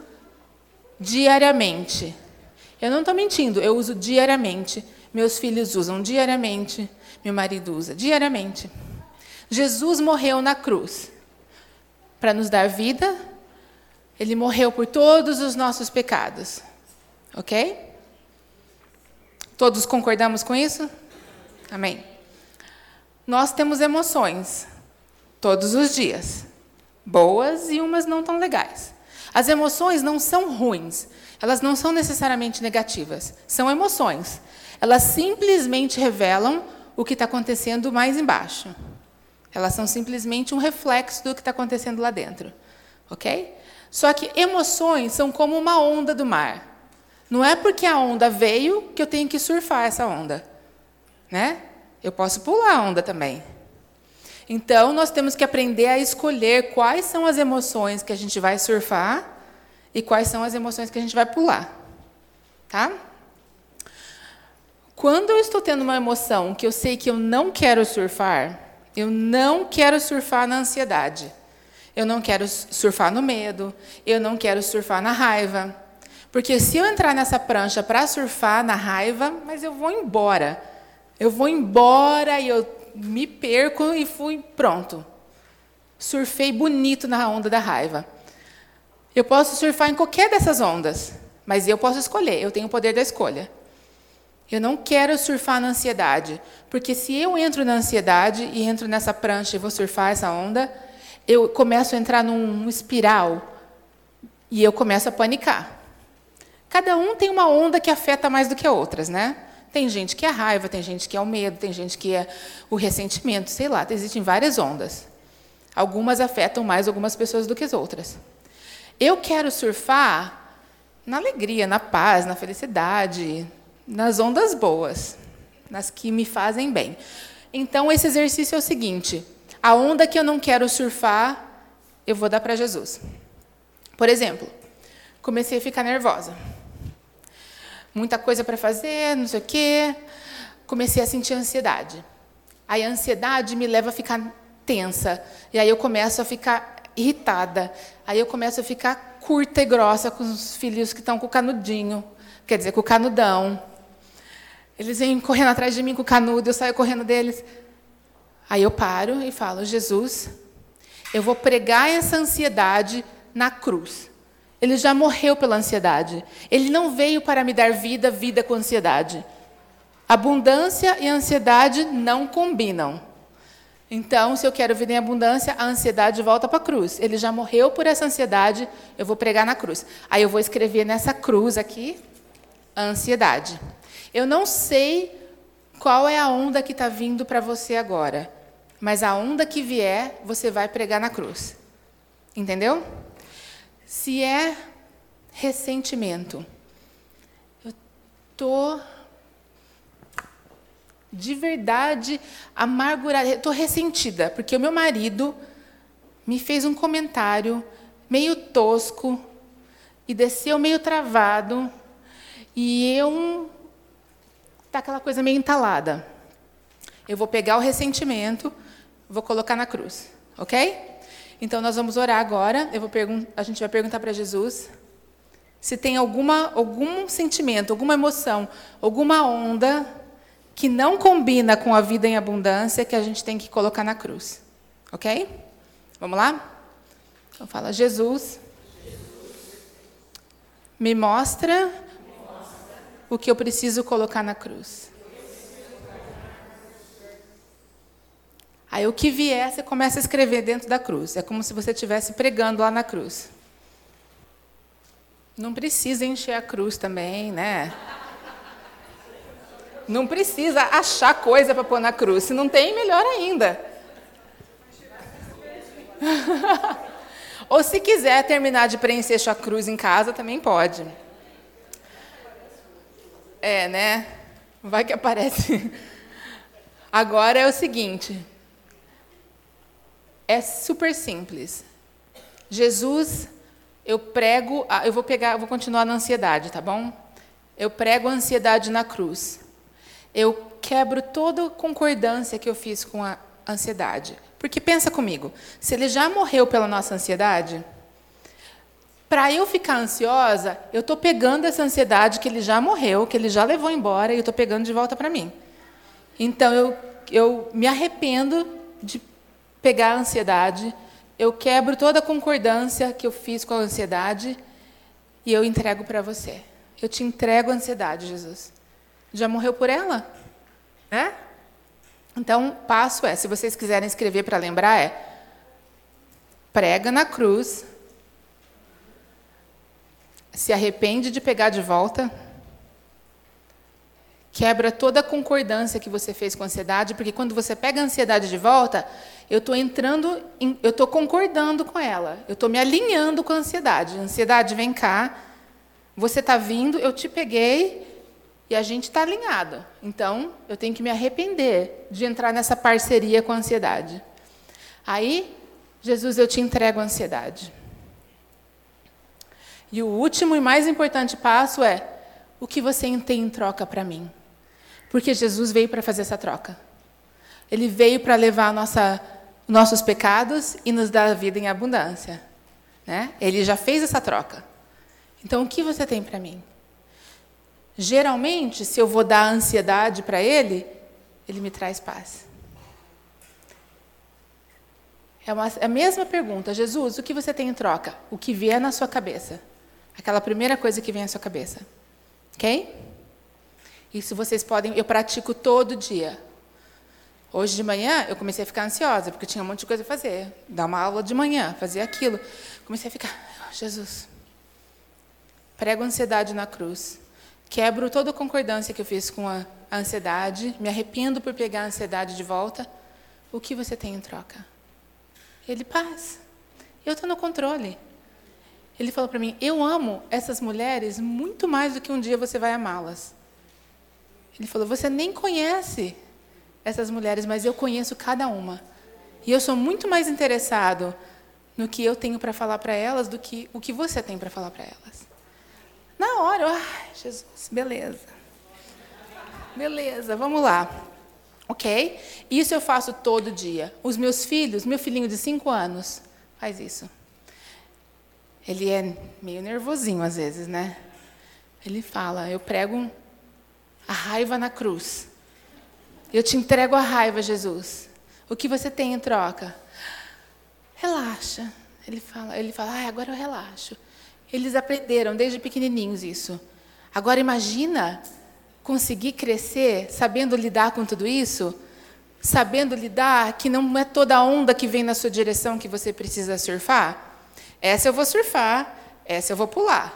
diariamente. Eu não estou mentindo, eu uso diariamente. Meus filhos usam diariamente. Meu marido usa diariamente. Jesus morreu na cruz para nos dar vida. Ele morreu por todos os nossos pecados. Ok? Todos concordamos com isso? Amém. Nós temos emoções todos os dias, boas e umas não tão legais. As emoções não são ruins, elas não são necessariamente negativas, são emoções. Elas simplesmente revelam o que está acontecendo mais embaixo. Elas são simplesmente um reflexo do que está acontecendo lá dentro. Ok? Só que emoções são como uma onda do mar. Não é porque a onda veio que eu tenho que surfar essa onda. Né? Eu posso pular a onda também. Então, nós temos que aprender a escolher quais são as emoções que a gente vai surfar e quais são as emoções que a gente vai pular. Tá? Quando eu estou tendo uma emoção que eu sei que eu não quero surfar, eu não quero surfar na ansiedade. Eu não quero surfar no medo, eu não quero surfar na raiva. Porque se eu entrar nessa prancha para surfar na raiva, mas eu vou embora. Eu vou embora e eu me perco e fui pronto. Surfei bonito na onda da raiva. Eu posso surfar em qualquer dessas ondas, mas eu posso escolher, eu tenho o poder da escolha. Eu não quero surfar na ansiedade, porque se eu entro na ansiedade e entro nessa prancha e vou surfar essa onda, eu começo a entrar num espiral e eu começo a panicar. Cada um tem uma onda que afeta mais do que outras, né? Tem gente que é raiva, tem gente que é o medo, tem gente que é o ressentimento, sei lá, existem várias ondas. Algumas afetam mais algumas pessoas do que as outras. Eu quero surfar na alegria, na paz, na felicidade, nas ondas boas, nas que me fazem bem. Então, esse exercício é o seguinte: a onda que eu não quero surfar, eu vou dar para Jesus. Por exemplo, comecei a ficar nervosa. Muita coisa para fazer, não sei o quê. Comecei a sentir ansiedade. Aí a ansiedade me leva a ficar tensa. E aí eu começo a ficar irritada. Aí eu começo a ficar curta e grossa com os filhos que estão com o canudinho, quer dizer, com o canudão. Eles vêm correndo atrás de mim com o canudo, eu saio correndo deles. Aí eu paro e falo: Jesus, eu vou pregar essa ansiedade na cruz. Ele já morreu pela ansiedade. Ele não veio para me dar vida, vida com ansiedade. Abundância e ansiedade não combinam. Então, se eu quero vida em abundância, a ansiedade volta para a cruz. Ele já morreu por essa ansiedade, eu vou pregar na cruz. Aí eu vou escrever nessa cruz aqui ansiedade. Eu não sei qual é a onda que está vindo para você agora, mas a onda que vier, você vai pregar na cruz. Entendeu? Se é ressentimento, eu estou de verdade amargurada, estou ressentida, porque o meu marido me fez um comentário meio tosco e desceu meio travado e eu tá aquela coisa meio entalada. Eu vou pegar o ressentimento, vou colocar na cruz, ok? Então nós vamos orar agora. Eu vou a gente vai perguntar para Jesus se tem alguma algum sentimento, alguma emoção, alguma onda que não combina com a vida em abundância que a gente tem que colocar na cruz. Ok? Vamos lá? Então fala, Jesus, me mostra o que eu preciso colocar na cruz. Aí o que vier, você começa a escrever dentro da cruz. É como se você estivesse pregando lá na cruz. Não precisa encher a cruz também, né? Não precisa achar coisa para pôr na cruz. Se não tem, melhor ainda. <laughs> Ou se quiser terminar de preencher sua cruz em casa, também pode. É, né? Vai que aparece. <laughs> Agora é o seguinte. É super simples. Jesus, eu prego, eu vou pegar, vou continuar na ansiedade, tá bom? Eu prego a ansiedade na cruz eu quebro toda concordância que eu fiz com a ansiedade. Porque pensa comigo, se ele já morreu pela nossa ansiedade, para eu ficar ansiosa, eu estou pegando essa ansiedade que ele já morreu, que ele já levou embora, e eu estou pegando de volta para mim. Então eu, eu me arrependo de pegar a ansiedade, eu quebro toda a concordância que eu fiz com a ansiedade e eu entrego para você. Eu te entrego a ansiedade, Jesus já morreu por ela. Né? Então, passo é, se vocês quiserem escrever para lembrar, é prega na cruz, se arrepende de pegar de volta, quebra toda a concordância que você fez com a ansiedade, porque quando você pega a ansiedade de volta, eu estou entrando, em, eu estou concordando com ela, eu estou me alinhando com a ansiedade. Ansiedade, vem cá, você está vindo, eu te peguei, e a gente está alinhado. Então, eu tenho que me arrepender de entrar nessa parceria com a ansiedade. Aí, Jesus, eu te entrego a ansiedade. E o último e mais importante passo é: o que você tem em troca para mim? Porque Jesus veio para fazer essa troca. Ele veio para levar nossa, nossos pecados e nos dar a vida em abundância. Né? Ele já fez essa troca. Então, o que você tem para mim? Geralmente, se eu vou dar ansiedade para ele, ele me traz paz. É, uma, é a mesma pergunta. Jesus, o que você tem em troca? O que vier na sua cabeça. Aquela primeira coisa que vem à sua cabeça. Ok? Isso vocês podem. Eu pratico todo dia. Hoje de manhã eu comecei a ficar ansiosa, porque tinha um monte de coisa a fazer. Dar uma aula de manhã, fazer aquilo. Comecei a ficar, oh, Jesus. Prego ansiedade na cruz. Quebro toda a concordância que eu fiz com a ansiedade. Me arrependo por pegar a ansiedade de volta. O que você tem em troca? Ele, paz. Eu estou no controle. Ele falou para mim: Eu amo essas mulheres muito mais do que um dia você vai amá-las. Ele falou: Você nem conhece essas mulheres, mas eu conheço cada uma. E eu sou muito mais interessado no que eu tenho para falar para elas do que o que você tem para falar para elas. Na hora, ai, Jesus, beleza. Beleza, vamos lá. Ok? Isso eu faço todo dia. Os meus filhos, meu filhinho de cinco anos, faz isso. Ele é meio nervosinho às vezes, né? Ele fala: Eu prego a raiva na cruz. Eu te entrego a raiva, Jesus. O que você tem em troca? Relaxa. Ele fala, ele fala, ah, agora eu relaxo. Eles aprenderam desde pequenininhos isso. Agora imagina conseguir crescer sabendo lidar com tudo isso, sabendo lidar que não é toda onda que vem na sua direção que você precisa surfar. Essa eu vou surfar, essa eu vou pular.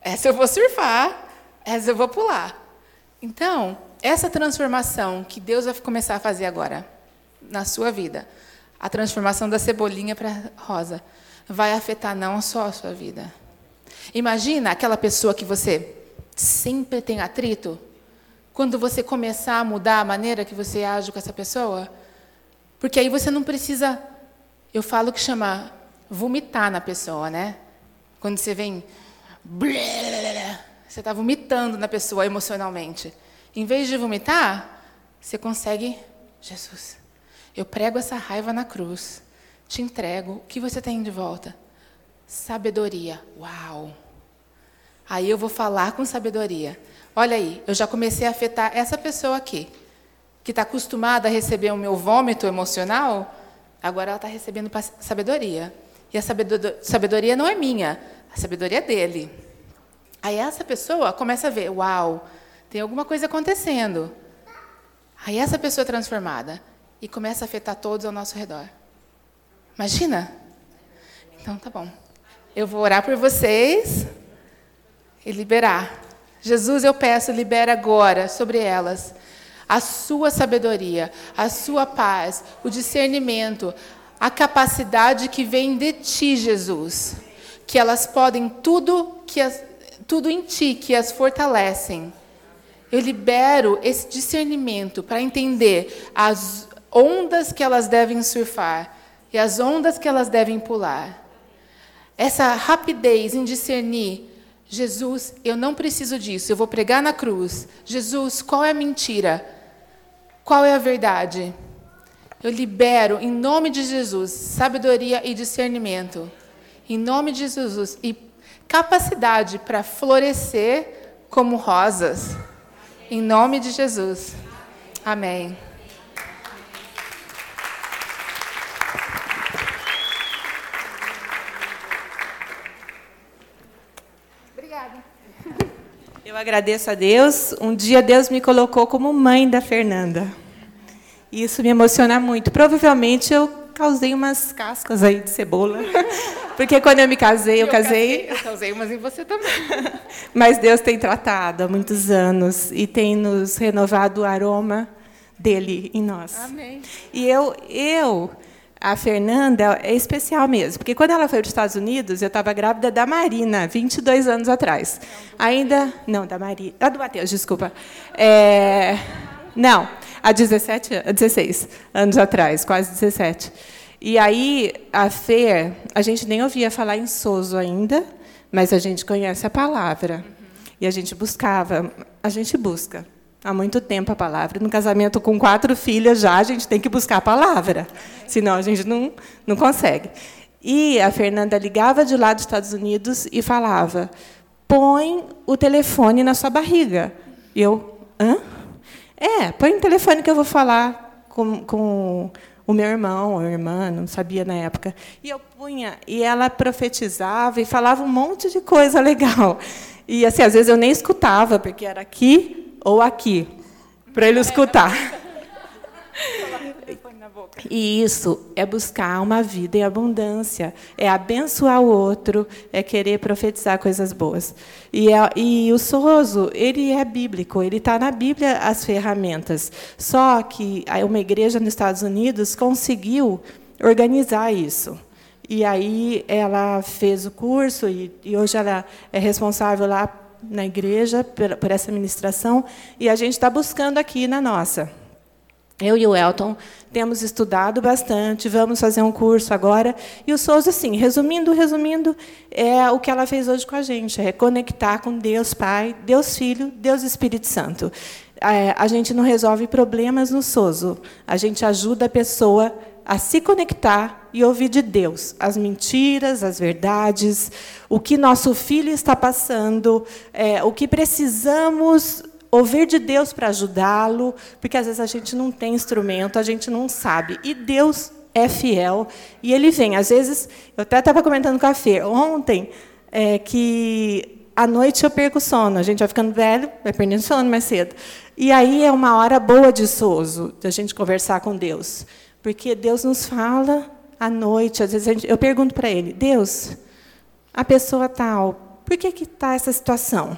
Essa eu vou surfar, essa eu vou pular. Então, essa transformação que Deus vai começar a fazer agora na sua vida, a transformação da cebolinha para rosa, vai afetar não só a sua vida. Imagina aquela pessoa que você sempre tem atrito, quando você começar a mudar a maneira que você age com essa pessoa, porque aí você não precisa, eu falo que chama vomitar na pessoa, né? Quando você vem, você está vomitando na pessoa emocionalmente. Em vez de vomitar, você consegue, Jesus, eu prego essa raiva na cruz, te entrego, o que você tem de volta? Sabedoria. Uau! Aí eu vou falar com sabedoria. Olha aí, eu já comecei a afetar essa pessoa aqui, que está acostumada a receber o meu vômito emocional, agora ela está recebendo sabedoria. E a sabedoria não é minha, a sabedoria é dele. Aí essa pessoa começa a ver, uau, tem alguma coisa acontecendo. Aí essa pessoa é transformada e começa a afetar todos ao nosso redor. Imagina? Então tá bom. Eu vou orar por vocês e liberar. Jesus, eu peço, libera agora sobre elas a sua sabedoria, a sua paz, o discernimento, a capacidade que vem de ti, Jesus. Que elas podem tudo que as, tudo em ti que as fortalecem. Eu libero esse discernimento para entender as ondas que elas devem surfar e as ondas que elas devem pular. Essa rapidez em discernir Jesus, eu não preciso disso, eu vou pregar na cruz. Jesus, qual é a mentira? Qual é a verdade? Eu libero, em nome de Jesus, sabedoria e discernimento. Em nome de Jesus. E capacidade para florescer como rosas. Em nome de Jesus. Amém. <laughs> Eu agradeço a Deus. Um dia Deus me colocou como mãe da Fernanda. Isso me emociona muito. Provavelmente eu causei umas cascas aí de cebola. <laughs> Porque quando eu me casei, eu, eu casei. Eu causei umas em você também. <laughs> Mas Deus tem tratado há muitos anos e tem nos renovado o aroma dele em nós. Amém. E eu, eu a Fernanda é especial mesmo, porque quando ela foi para os Estados Unidos, eu estava grávida da Marina, 22 anos atrás. Ainda. Não, da Marina. Ah, do Matheus, desculpa. É, não, há 17, 16 anos atrás, quase 17. E aí, a Fer, a gente nem ouvia falar em Soso ainda, mas a gente conhece a palavra. E a gente buscava, a gente busca há muito tempo a palavra. No casamento com quatro filhas já, a gente tem que buscar a palavra, senão a gente não, não consegue. E a Fernanda ligava de lá dos Estados Unidos e falava: põe o telefone na sua barriga. E eu, hã? É, põe o telefone que eu vou falar com, com o meu irmão ou irmã, não sabia na época. E eu punha, e ela profetizava e falava um monte de coisa legal. E assim, às vezes eu nem escutava, porque era aqui ou aqui, para ele escutar. E isso é buscar uma vida em abundância, é abençoar o outro, é querer profetizar coisas boas. E, é, e o Sozo, ele é bíblico, ele está na Bíblia as ferramentas. Só que uma igreja nos Estados Unidos conseguiu organizar isso. E aí ela fez o curso e, e hoje ela é responsável lá na igreja por, por essa ministração e a gente está buscando aqui na nossa. Eu e o Elton temos estudado bastante, vamos fazer um curso agora. E o Souza, assim, resumindo, resumindo, é o que ela fez hoje com a gente, é conectar com Deus Pai, Deus Filho, Deus Espírito Santo. É, a gente não resolve problemas no Sozo, a gente ajuda a pessoa a se conectar e ouvir de Deus as mentiras, as verdades, o que nosso filho está passando, é, o que precisamos ouvir de Deus para ajudá-lo, porque às vezes a gente não tem instrumento, a gente não sabe. E Deus é fiel e ele vem. Às vezes, eu até estava comentando com a Fê ontem é, que à noite eu perco o sono. A gente vai ficando velho, vai perdendo sono mais cedo. E aí é uma hora boa de sozo, de a gente conversar com Deus. Porque Deus nos fala à noite. Às vezes gente, eu pergunto para ele: Deus, a pessoa tal, por que está essa situação?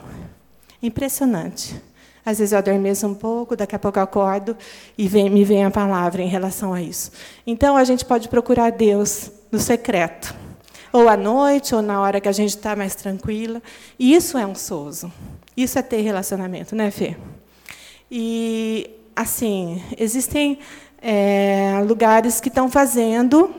Impressionante. Às vezes eu adormeço um pouco, daqui a pouco eu acordo e vem, me vem a palavra em relação a isso. Então a gente pode procurar Deus no secreto, ou à noite, ou na hora que a gente está mais tranquila. E isso é um souzo. Isso é ter relacionamento, né, Fê? E, assim, existem é, lugares que estão fazendo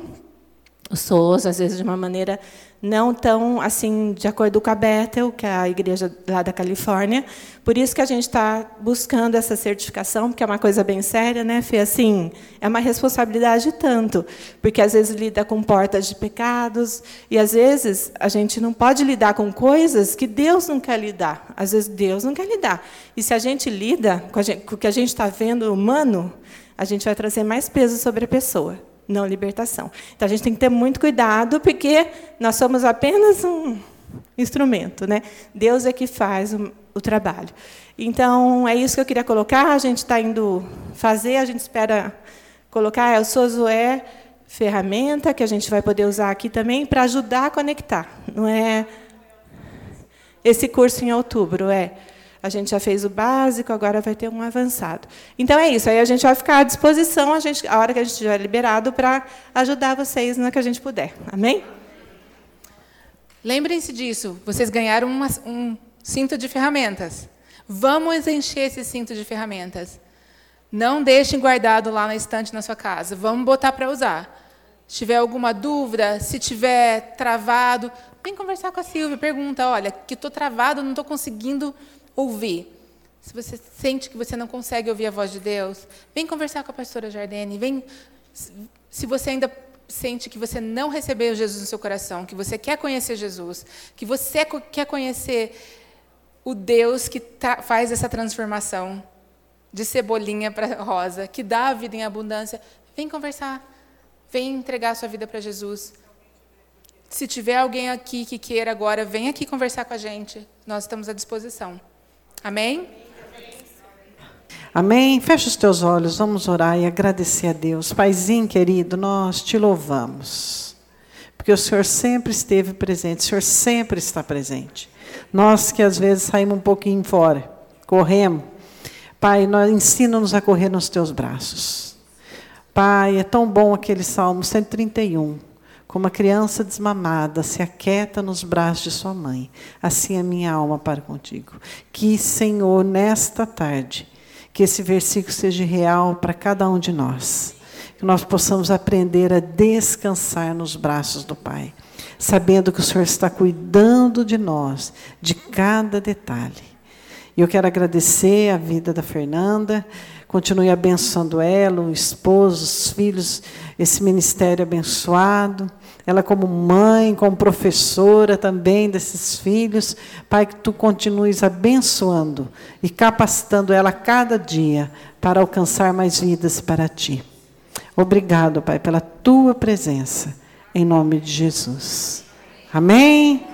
o souzo, às vezes de uma maneira não tão assim de acordo com a Bethel, que é a igreja lá da Califórnia. Por isso que a gente está buscando essa certificação, porque é uma coisa bem séria, né, Fê? Assim, é uma responsabilidade tanto, porque às vezes lida com portas de pecados e às vezes a gente não pode lidar com coisas que Deus não quer lidar. Às vezes Deus não quer lidar. E se a gente lida com, gente, com o que a gente está vendo humano, a gente vai trazer mais peso sobre a pessoa não libertação. Então a gente tem que ter muito cuidado, porque nós somos apenas um instrumento, né? Deus é que faz o, o trabalho. Então é isso que eu queria colocar. A gente está indo fazer, a gente espera colocar. É, o Sozo é ferramenta que a gente vai poder usar aqui também para ajudar a conectar. Não é esse curso em outubro é a gente já fez o básico, agora vai ter um avançado. Então é isso. Aí a gente vai ficar à disposição, a, gente, a hora que a gente estiver liberado, para ajudar vocês na que a gente puder. Amém? Lembrem-se disso. Vocês ganharam uma, um cinto de ferramentas. Vamos encher esse cinto de ferramentas. Não deixem guardado lá na estante na sua casa. Vamos botar para usar. Se tiver alguma dúvida, se tiver travado, vem conversar com a Silvia. Pergunta, olha, que estou travado, não estou conseguindo ouvir. Se você sente que você não consegue ouvir a voz de Deus, vem conversar com a pastora Jardine. Vem, se você ainda sente que você não recebeu Jesus no seu coração, que você quer conhecer Jesus, que você quer conhecer o Deus que faz essa transformação de cebolinha para rosa, que dá a vida em abundância, vem conversar, vem entregar a sua vida para Jesus. Se tiver alguém aqui que queira agora, vem aqui conversar com a gente. Nós estamos à disposição. Amém? Amém. Fecha os teus olhos, vamos orar e agradecer a Deus. Paizinho querido, nós te louvamos. Porque o Senhor sempre esteve presente, o Senhor sempre está presente. Nós que às vezes saímos um pouquinho fora, corremos. Pai, ensina-nos a correr nos teus braços. Pai, é tão bom aquele Salmo 131 como a criança desmamada se aquieta nos braços de sua mãe, assim a minha alma para contigo. Que, Senhor, nesta tarde, que esse versículo seja real para cada um de nós. Que nós possamos aprender a descansar nos braços do Pai, sabendo que o Senhor está cuidando de nós, de cada detalhe. E eu quero agradecer a vida da Fernanda, continue abençoando ela, o esposo, os filhos, esse ministério abençoado. Ela, como mãe, como professora também desses filhos, Pai, que tu continues abençoando e capacitando ela cada dia para alcançar mais vidas para ti. Obrigado, Pai, pela tua presença, em nome de Jesus. Amém.